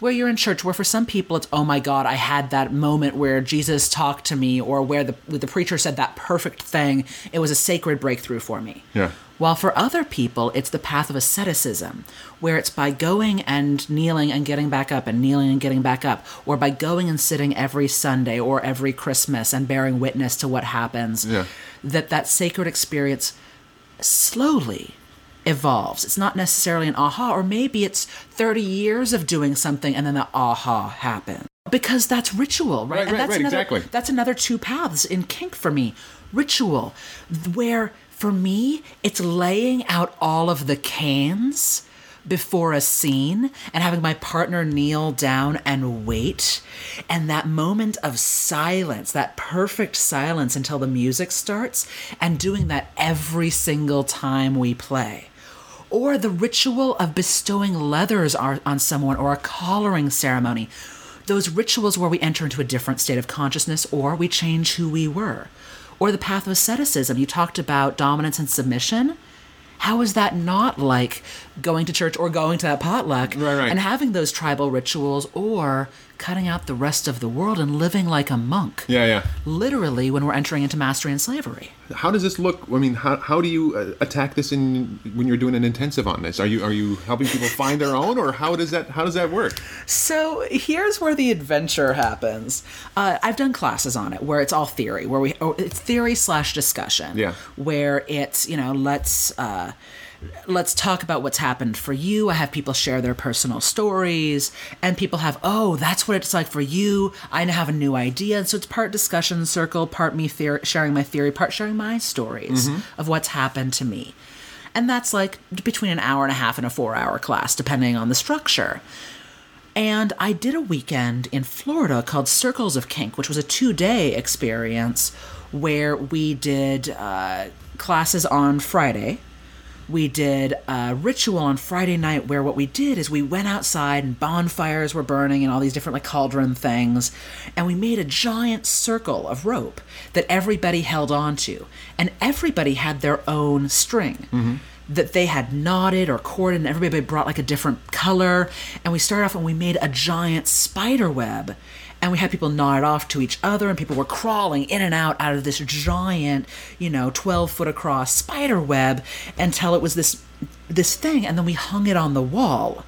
Where you're in church, where for some people it's, oh my God, I had that moment where Jesus talked to me, or where the the preacher said that perfect thing. It was a sacred breakthrough for me. Yeah. While for other people, it's the path of asceticism, where it's by going and kneeling and getting back up and kneeling and getting back up, or by going and sitting every Sunday or every Christmas and bearing witness to what happens, Yeah. that that sacred experience slowly evolves. It's not necessarily an aha, or maybe it's 30 years of doing something and then the aha happens. Because that's ritual, right? Right, that's right, another, exactly. That's another two paths in kink for me. Ritual, where For me, it's laying out all of the cans before a scene and having my partner kneel down and wait. And that moment of silence, that perfect silence until the music starts, and doing that every single time we play. Or the ritual of bestowing leathers on on someone or a collaring ceremony. Those rituals where we enter into a different state of consciousness or we change who we were. Or the path of asceticism. You talked about dominance and submission. How is that not like going to church or going to that potluck Right, right. and having those tribal rituals or cutting out the rest of the world and living like a monk? Yeah, yeah. Literally, when we're entering into mastery and slavery. How does this look? I mean, how, how do you uh, attack this in when you're doing an intensive on this? Are you are you helping people find their own, or how does that how does that work? So here's where the adventure happens. Uh, I've done classes on it where it's all theory, where we oh, it's theory slash discussion. Yeah. Where it's you know let's. Uh, Let's talk about what's happened for you. I have people share their personal stories, and people have, oh, that's what it's like for you. I have a new idea. And so it's part discussion circle, part me theor- sharing my theory, part sharing my stories of what's happened to me. And that's like between an hour and a half and a four hour class, depending on the structure. And I did a weekend in Florida called Circles of Kink, which was a two day experience where we did uh, classes on Friday. We did a ritual on Friday night where what we did is we went outside and bonfires were burning and all these different like cauldron things. And we made a giant circle of rope that everybody held onto. And everybody had their own string mm-hmm. that they had knotted or corded, and everybody brought like a different color. And we started off and we made a giant spider web. And we had people it off to each other, and people were crawling in and out out of this giant, you know, twelve foot across spider web until it was this this thing, and then we hung it on the wall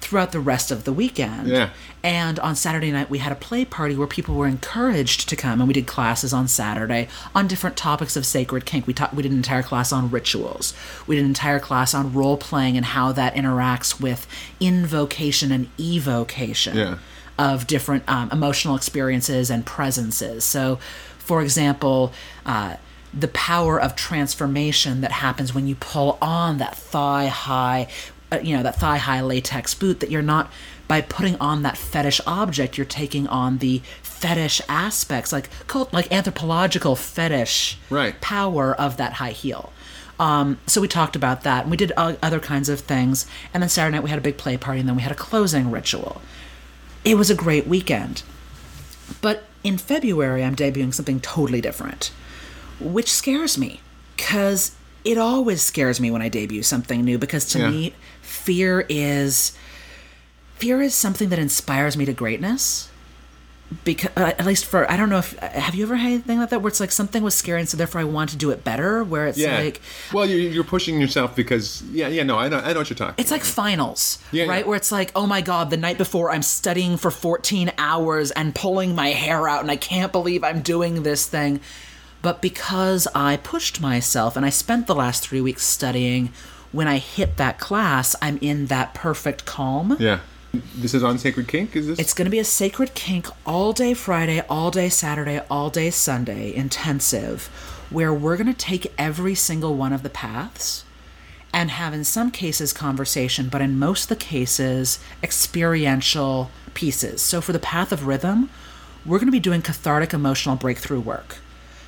throughout the rest of the weekend. Yeah. And on Saturday night, we had a play party where people were encouraged to come, and we did classes on Saturday on different topics of sacred kink. We taught, we did an entire class on rituals. We did an entire class on role playing and how that interacts with invocation and evocation Yeah. Of different um, emotional experiences and presences. So, for example, uh, the power of transformation that happens when you pull on that thigh high, uh, you know, that thigh high latex boot, that you're not, by putting on that fetish object, you're taking on the fetish aspects, like cult, like anthropological fetish Right. power of that high heel. Um, so we talked about that, and we did uh, other kinds of things. And then Saturday night we had a big play party, and then we had a closing ritual. It was a great weekend. But in February, I'm debuting something totally different, which scares me because it always scares me when I debut something new because to Yeah. me, fear is fear is something that inspires me to greatness. Because uh, at least for I don't know if have you ever had anything like that where it's like something was scary and so therefore I want to do it better where it's Yeah. like well, you're, you're pushing yourself because yeah, yeah. No, I know, I know what you're talking. It's like finals, Yeah, right? yeah. Where it's like, oh my god, the night before I'm studying for 14 hours and pulling my hair out, and I can't believe I'm doing this thing. But because I pushed myself and I spent the last three weeks studying, when I hit that class, I'm in that perfect calm. yeah. This is on Sacred Kink. Is this? It's going to be a sacred kink all day Friday, all day Saturday, all day Sunday intensive, where we're going to take every single one of the paths and have, in some cases, conversation, but in most the cases, experiential pieces. So, for the path of rhythm, we're going to be doing cathartic emotional breakthrough work.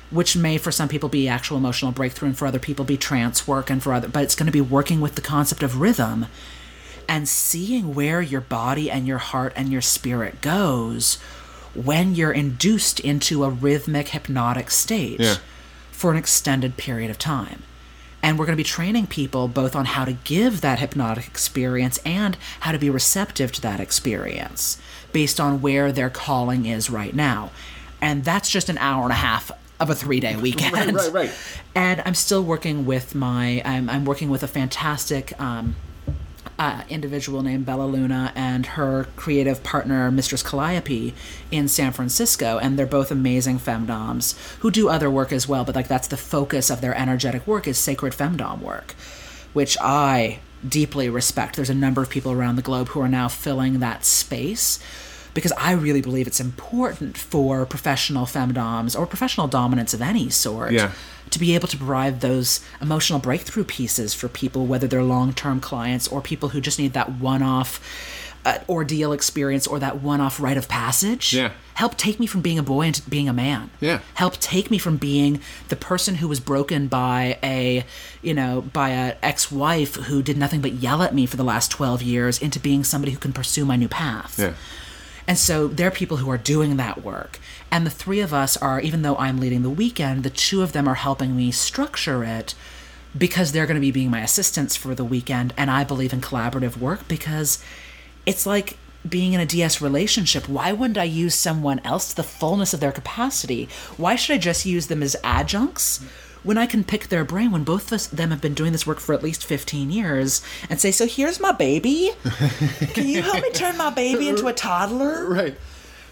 Which may for some people be actual emotional breakthrough and for other people be trance work and for other but it's going to be working with the concept of rhythm and seeing where your body and your heart and your spirit goes when you're induced into a rhythmic hypnotic state Yeah. for an extended period of time. And we're going to be training people both on how to give that hypnotic experience and how to be receptive to that experience based on where their calling is right now. And that's just an hour and a half of a three day <laughs> weekend. Right, right, right. And I'm still working with my, I'm, I'm working with a fantastic um, uh, individual named Bella Luna and her creative partner, Mistress Calliope, in San Francisco. And they're both amazing femdoms who do other work as well. But like that's the focus of their energetic work is sacred femdom work, which I deeply respect. There's a number of people around the globe who are now filling that space. Because I really believe it's important for professional femdoms or professional dominance of any sort Yeah. to be able to provide those emotional breakthrough pieces for people, whether they're long term clients or people who just need that one off uh, ordeal experience or that one off rite of passage. Yeah. Help take me from being a boy into being a man. Yeah. Help take me from being the person who was broken by a, you know, by a ex-wife who did nothing but yell at me for the last 12 years into being somebody who can pursue my new path. Yeah. And so there are people who are doing that work. And the three of us are, even though I'm leading the weekend, the two of them are helping me structure it because they're going to be being my assistants for the weekend. And I believe in collaborative work because it's like being in a DS relationship. Why wouldn't I use someone else to the fullness of their capacity? Why should I just use them as adjuncts? When I can pick their brain, when both of us- them have been doing this work for at least 15 years, and say, So here's my baby. <laughs> Can you help me turn my baby into a toddler? Right.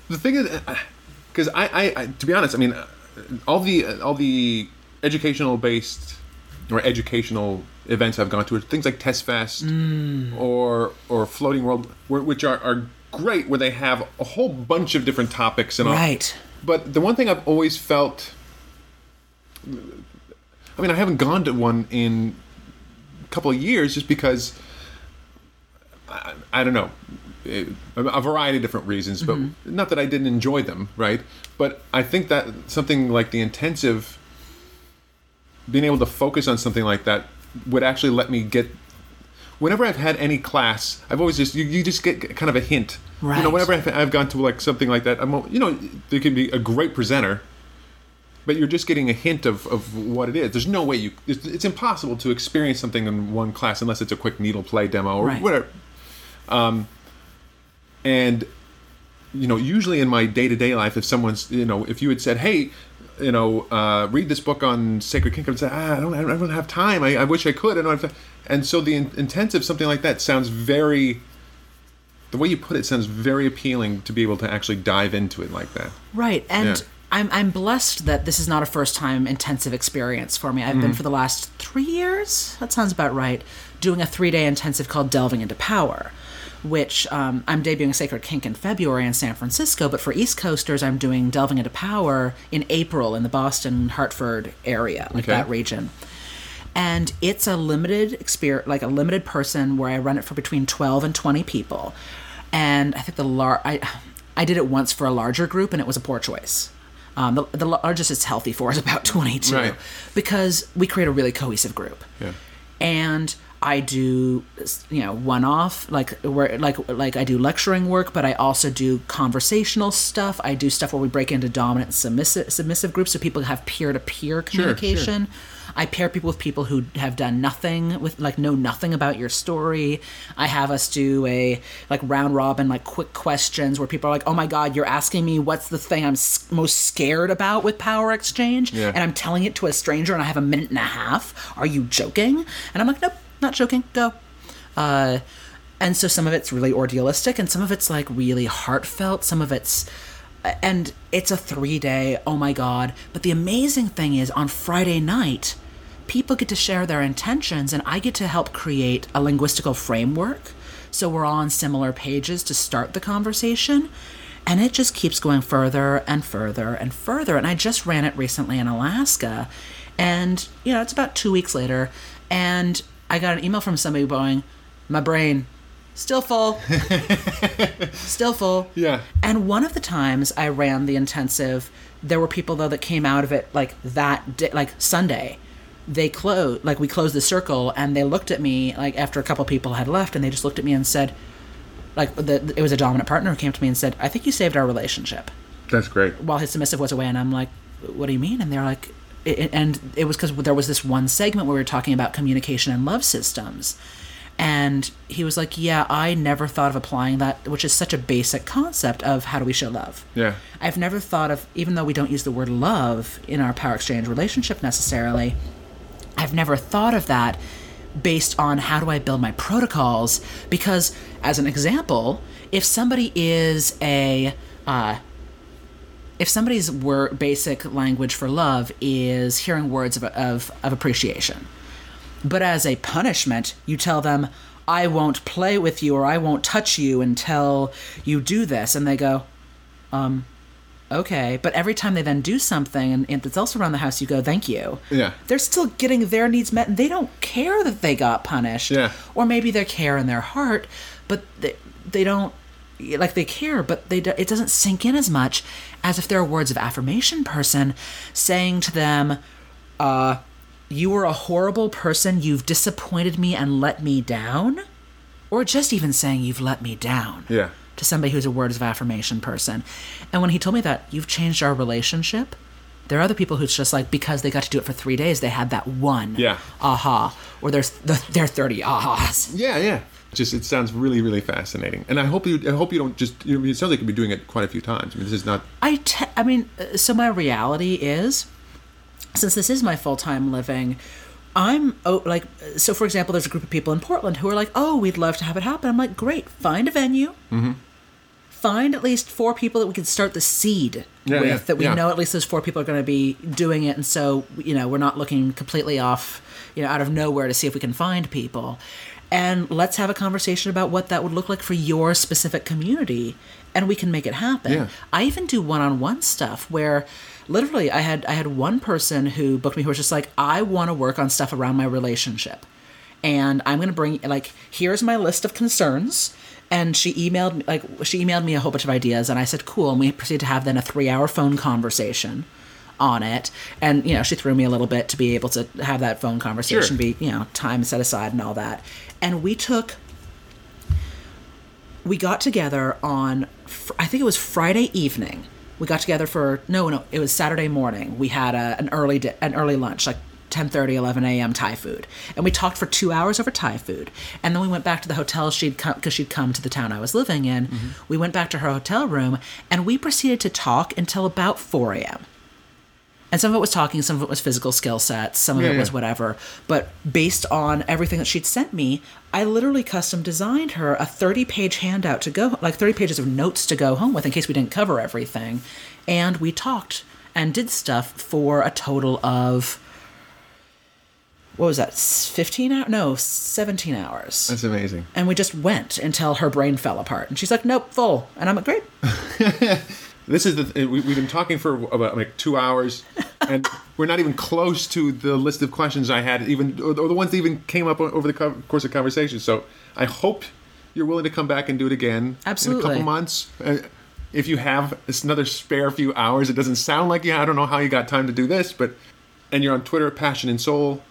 The thing is, because I, I, I, to be honest, I mean, uh, all the uh, all the educational based or educational events I've gone to are things like TES Fest or or Floating World, which are, are great, where they have a whole bunch of different topics and all. Right. But the one thing I've always felt, I mean, I haven't gone to one in a couple of years, just because I, I don't know, it, a variety of different reasons. But mm-hmm. not that I didn't enjoy them, right? But I think that something like the intensive, being able to focus on something like that, would actually let me get. Whenever I've had any class, I've always just you, you just get kind of a hint. You know, whenever I've, I've gone to like something like that, I'm you know there can be a great presenter, but you're just getting a hint of, of what it is. There's no way you. It's, it's impossible to experience something in one class unless it's a quick needle play demo or Right. whatever. Um, and you know, usually in my day to day life, if someone's you know, if you had said, hey. You know, uh, read this book on sacred kingdom. I'd say, ah, I don't, I don't have time. I, I wish I could. I don't have time. And so the in- intensive, something like that, sounds very. The way you put it sounds very appealing to be able to actually dive into it like that. Right. And Yeah. I'm, I'm blessed that this is not a first time intensive experience for me. I've been for the last three years, that sounds about right, doing a three day intensive called Delving into Power, which um, I'm debuting Sacred Kink in February in San Francisco, but for East Coasters, I'm doing Delving into Power in April in the Boston, Hartford area, like Okay. that region. And it's a limited experience, like a limited person where I run it for between 12 and 20 people. And I think the lar- I, I did it once for a larger group and it was a poor choice. Um, the, the largest it's healthy for is <laughs> about 22 Right. because we create a really cohesive group Yeah. and I do you know one off like where like like I do lecturing work, but I also do conversational stuff. I do stuff where we break into dominant submissive submissive groups so people have peer to peer communication. I pair people with people who have done nothing with like know nothing about your story. I have us do a like round robin like quick questions where people are like, "Oh my god, you're asking me what's the thing I'm s- most scared about with power exchange?" Yeah. And I'm telling it to a stranger and I have a minute and a half. Are you joking? And I'm like, "Nope, not joking. Go." Uh and so some of it's really ordealistic and some of it's like really heartfelt. Some of it's and it's a 3-day, oh my god. But the amazing thing is on Friday night, people get to share their intentions and I get to help create a linguistical framework so we're all on similar pages to start the conversation and it just keeps going further and further and further and I just ran it recently in Alaska and you know it's about 2 weeks later and I got an email from somebody going my brain still full <laughs> still full Yeah. and one of the times I ran the intensive, there were people though that came out of it like that day, like Sunday. They closed, like we closed the circle, and they looked at me like after a couple people had left, and they just looked at me and said, like the, it was a dominant partner who came to me and said, "I think you saved our relationship." That's great. While his submissive was away, and I'm like, "What do you mean?" And they're like, it, and it was because there was this one segment where we were talking about communication and love systems. And he was like, Yeah, I never thought of applying that, which is such a basic concept of how do we show love. Yeah. I've never thought of, even though we don't use the word love in our power exchange relationship necessarily, I've never thought of that based on how do I build my protocols. Because, as an example, if somebody is a, uh, if somebody's word, basic language for love is hearing words of, of, of appreciation, but as a punishment, you tell them, I won't play with you or I won't touch you until you do this. And they go, um, okay. But every time they then do something and, and it's also around the house, you go, thank you. Yeah. They're still getting their needs met and they don't care that they got punished. Yeah. Or maybe they care in their heart, but they, they don't like they care, but they do, it doesn't sink in as much as if they're a words of affirmation person saying to them, uh, "You were a horrible person. You've disappointed me and let me down," or just even saying, "You've let me down." Yeah. To somebody who's a words of affirmation person, and when he told me that you've changed our relationship. There are other people who's just like because they got to do it for three days, they had that one Yeah. aha, or there's the, their thirty ahas. Yeah, yeah. Just it sounds really, really fascinating, and I hope you. I hope you don't just. You know, it sounds like you'll be doing it quite a few times. I mean, this is not. I, te- I mean, uh, so my reality is, since this is my full time living, I'm oh, like, so for example, there's a group of people in Portland who are like, oh, we'd love to have it happen. I'm like, great, find a venue. Mm-hmm. Find at least four people that we can start the seed Yeah, with, yeah, that we yeah. know at least those four people are going to be doing it. And so, you know, we're not looking completely off, you know, out of nowhere to see if we can find people. And let's have a conversation about what that would look like for your specific community. And we can make it happen. Yeah. I even do one-on-one stuff where literally I had I had one person who booked me who was just like I want to work on stuff around my relationship. And I'm going to bring like here's my list of concerns and she emailed me like she emailed me a whole bunch of ideas and I said cool and we proceeded to have then a 3-hour phone conversation on it. And you know she threw me a little bit to be able to have that phone conversation Sure. be you know time set aside and all that. And we took we got together on i think it was friday evening. We got together for no no it was saturday morning. We had a, an early di- an early lunch like 10:30 11 a.m. Thai food and we talked for 2 hours over Thai food and then we went back to the hotel she'd come cuz she'd come to the town I was living in mm-hmm. we went back to her hotel room and we proceeded to talk until about 4 a.m. And some of it was talking, some of it was physical skill sets, some of Yeah, it was yeah. whatever. But based on everything that she'd sent me, I literally custom designed her a 30 page handout to go, like 30 pages of notes to go home with in case we didn't cover everything. And we talked and did stuff for a total of, what was that, 15 hours? No, 17 hours. That's amazing. And we just went until her brain fell apart. And she's like, nope, full. And I'm like, great. <laughs> This is the. We, we've been talking for about like two hours, and <laughs> we're not even close to the list of questions I had, even or the ones that even came up over the co- course of conversation. So I hope you're willing to come back and do it again in a couple months. Uh, if you have another spare few hours, it doesn't sound like you. I don't know how you got time to do this, but and you're on Twitter, Passion and Soul.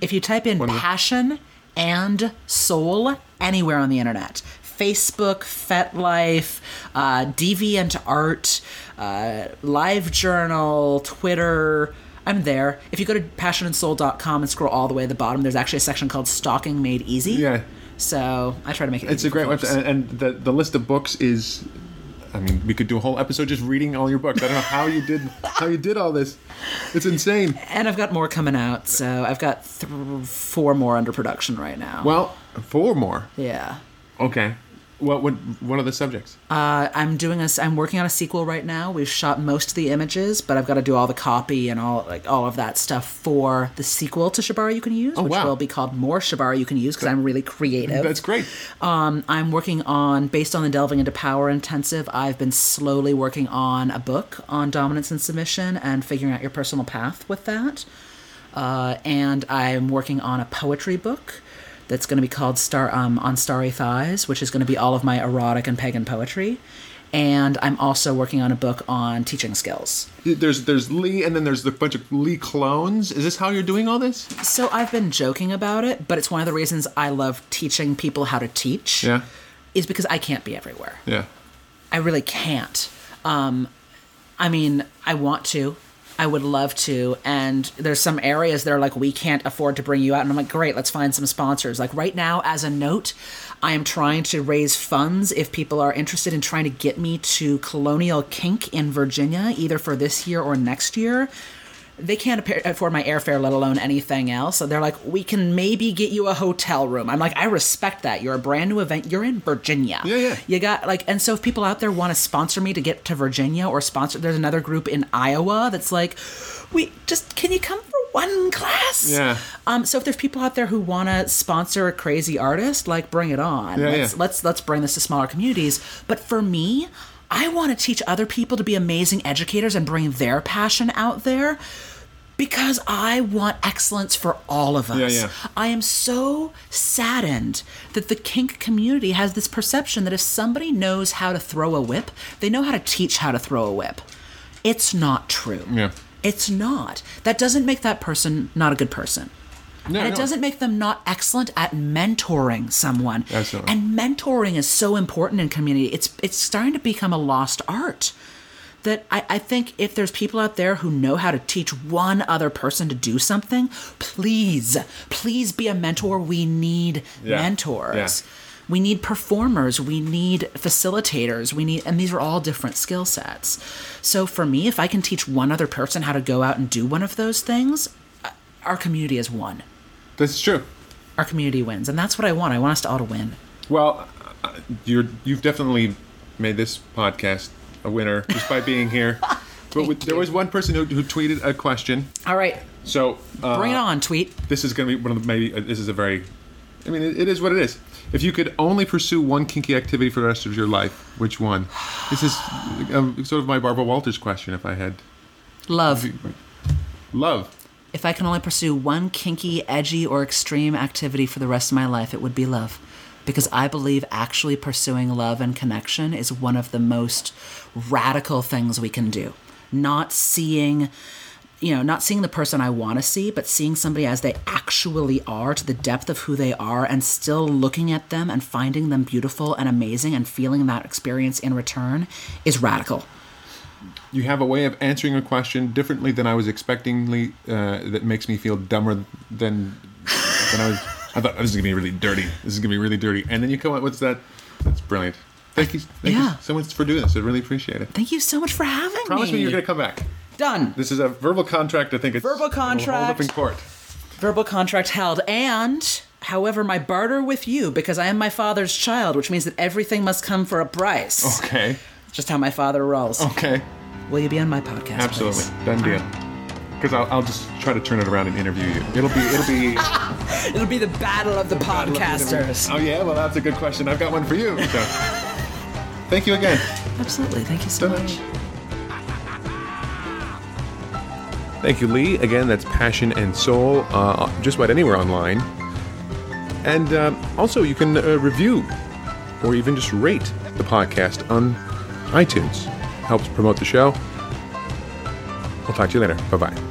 If you type in passion and soul anywhere on the internet, Facebook, FetLife, uh, Deviant Art, uh, LiveJournal, Twitter, I'm there. If you go to passionandsoul.com and scroll all the way to the bottom, there's actually a section called Stalking Made Easy. Yeah. So I try to make it. It's a great folks. website, and, and the the list of books is. I mean, we could do a whole episode just reading all your books. I don't know how you did how you did all this. It's insane. And I've got more coming out, so I've got th- four more under production right now. Well, four more. yeah. Okay. What what what are the subjects? Uh, I'm doing a. I'm working on a sequel right now. We've shot most of the images, but I've got to do all the copy and all like all of that stuff for the sequel to Shibari You Can Use, which Oh, wow. will be called More Shibari You Can Use because I'm really creative. That's great. Um, I'm working on, based on the Delving into Power Intensive, I've been slowly working on a book on dominance and submission and figuring out your personal path with that. Uh, and I'm working on a poetry book that's going to be called Star um, on Starry Thighs, which is going to be all of my erotic and pagan poetry. And I'm also working on a book on teaching skills. There's there's Lee, and then there's the bunch of Lee clones. Is this how you're doing all this? So I've been joking about it, but it's one of the reasons I love teaching people how to teach. Yeah. Is because I can't be everywhere. Yeah. I really can't. Um, I mean, I want to. I would love to. And there's some areas that are like, we can't afford to bring you out. And I'm like, great, let's find some sponsors. Like right now, as a note, I am trying to raise funds if people are interested in trying to get me to Colonial Kink in Virginia, either for this year or next year. They can't afford my airfare, let alone anything else. So they're like, we can maybe get you a hotel room. I'm like, I respect that. You're a brand new event. You're in Virginia. Yeah, yeah. You got like, and so if people out there want to sponsor me to get to Virginia or sponsor, there's another group in Iowa that's like, we just can you come for one class. Yeah. Um, so if there's people out there who want to sponsor a crazy artist, like bring it on. Yeah, let's, yeah. let's let's bring this to smaller communities. But for me, I want to teach other people to be amazing educators and bring their passion out there. Because I want excellence for all of us. Yeah, yeah. I am so saddened that the kink community has this perception that if somebody knows how to throw a whip, they know how to teach how to throw a whip. It's not true. Yeah. It's not. That doesn't make that person not a good person. No, and it no. doesn't make them not excellent at mentoring someone. Absolutely. And mentoring is so important in community. It's it's starting to become a lost art. That I, I think if there's people out there who know how to teach one other person to do something, please, please be a mentor. We need Yeah. mentors. Yeah. We need performers. We need facilitators. We need, and these are all different skill sets. So for me, if I can teach one other person how to go out and do one of those things, uh, our community is won. That's true. Our community wins, and that's what I want. I want us to all to win. Well, uh, you're you've definitely made this podcast a winner just by being <laughs> here. But with, there was one person who, who tweeted a question. All right, So uh, bring it on, tweet. this is going to be one of the maybe uh, this is a very i mean it, it is what it is if you could only pursue one kinky activity for the rest of your life which one this is um, sort of my barbara walters question if i had Love. love If I can only pursue one kinky, edgy, or extreme activity for the rest of my life, it would be love. Because I believe actually pursuing love and connection is one of the most radical things we can do. Not seeing, you know, not seeing the person I want to see, but seeing somebody as they actually are to the depth of who they are and still looking at them and finding them beautiful and amazing and feeling that experience in return is radical. You have a way of answering a question differently than i was expectingly uh, that makes me feel dumber than than i was i thought this is going to be really dirty. This is going to be really dirty. And then you come up with that. That's brilliant. Thank you. Thank Yeah. you so much for doing this. I really appreciate it. Thank you so much for having promise me. Promise me. you're going to come back. Done. this is a verbal contract i think it's Verbal we'll hold up contract. in court. Verbal contract held. And however my barter with you because i am my father's child which means that everything must come for a price. Okay. Just how my father rolls. Okay will you be on my podcast Absolutely, please? done deal. Because I'll, I'll just try to turn it around and interview you. It'll be, it'll be. <laughs> it'll be the battle of the podcasters Oh yeah, well that's a good question. I've got one for you. <laughs> So, thank you again. absolutely thank you so Done. much Thank you, Lee. Again, that's Passion and Soul, uh, just about anywhere online. And uh, also, you can uh, review or even just rate the podcast on iTunes. Helps promote the show. We'll talk to you later. Bye bye.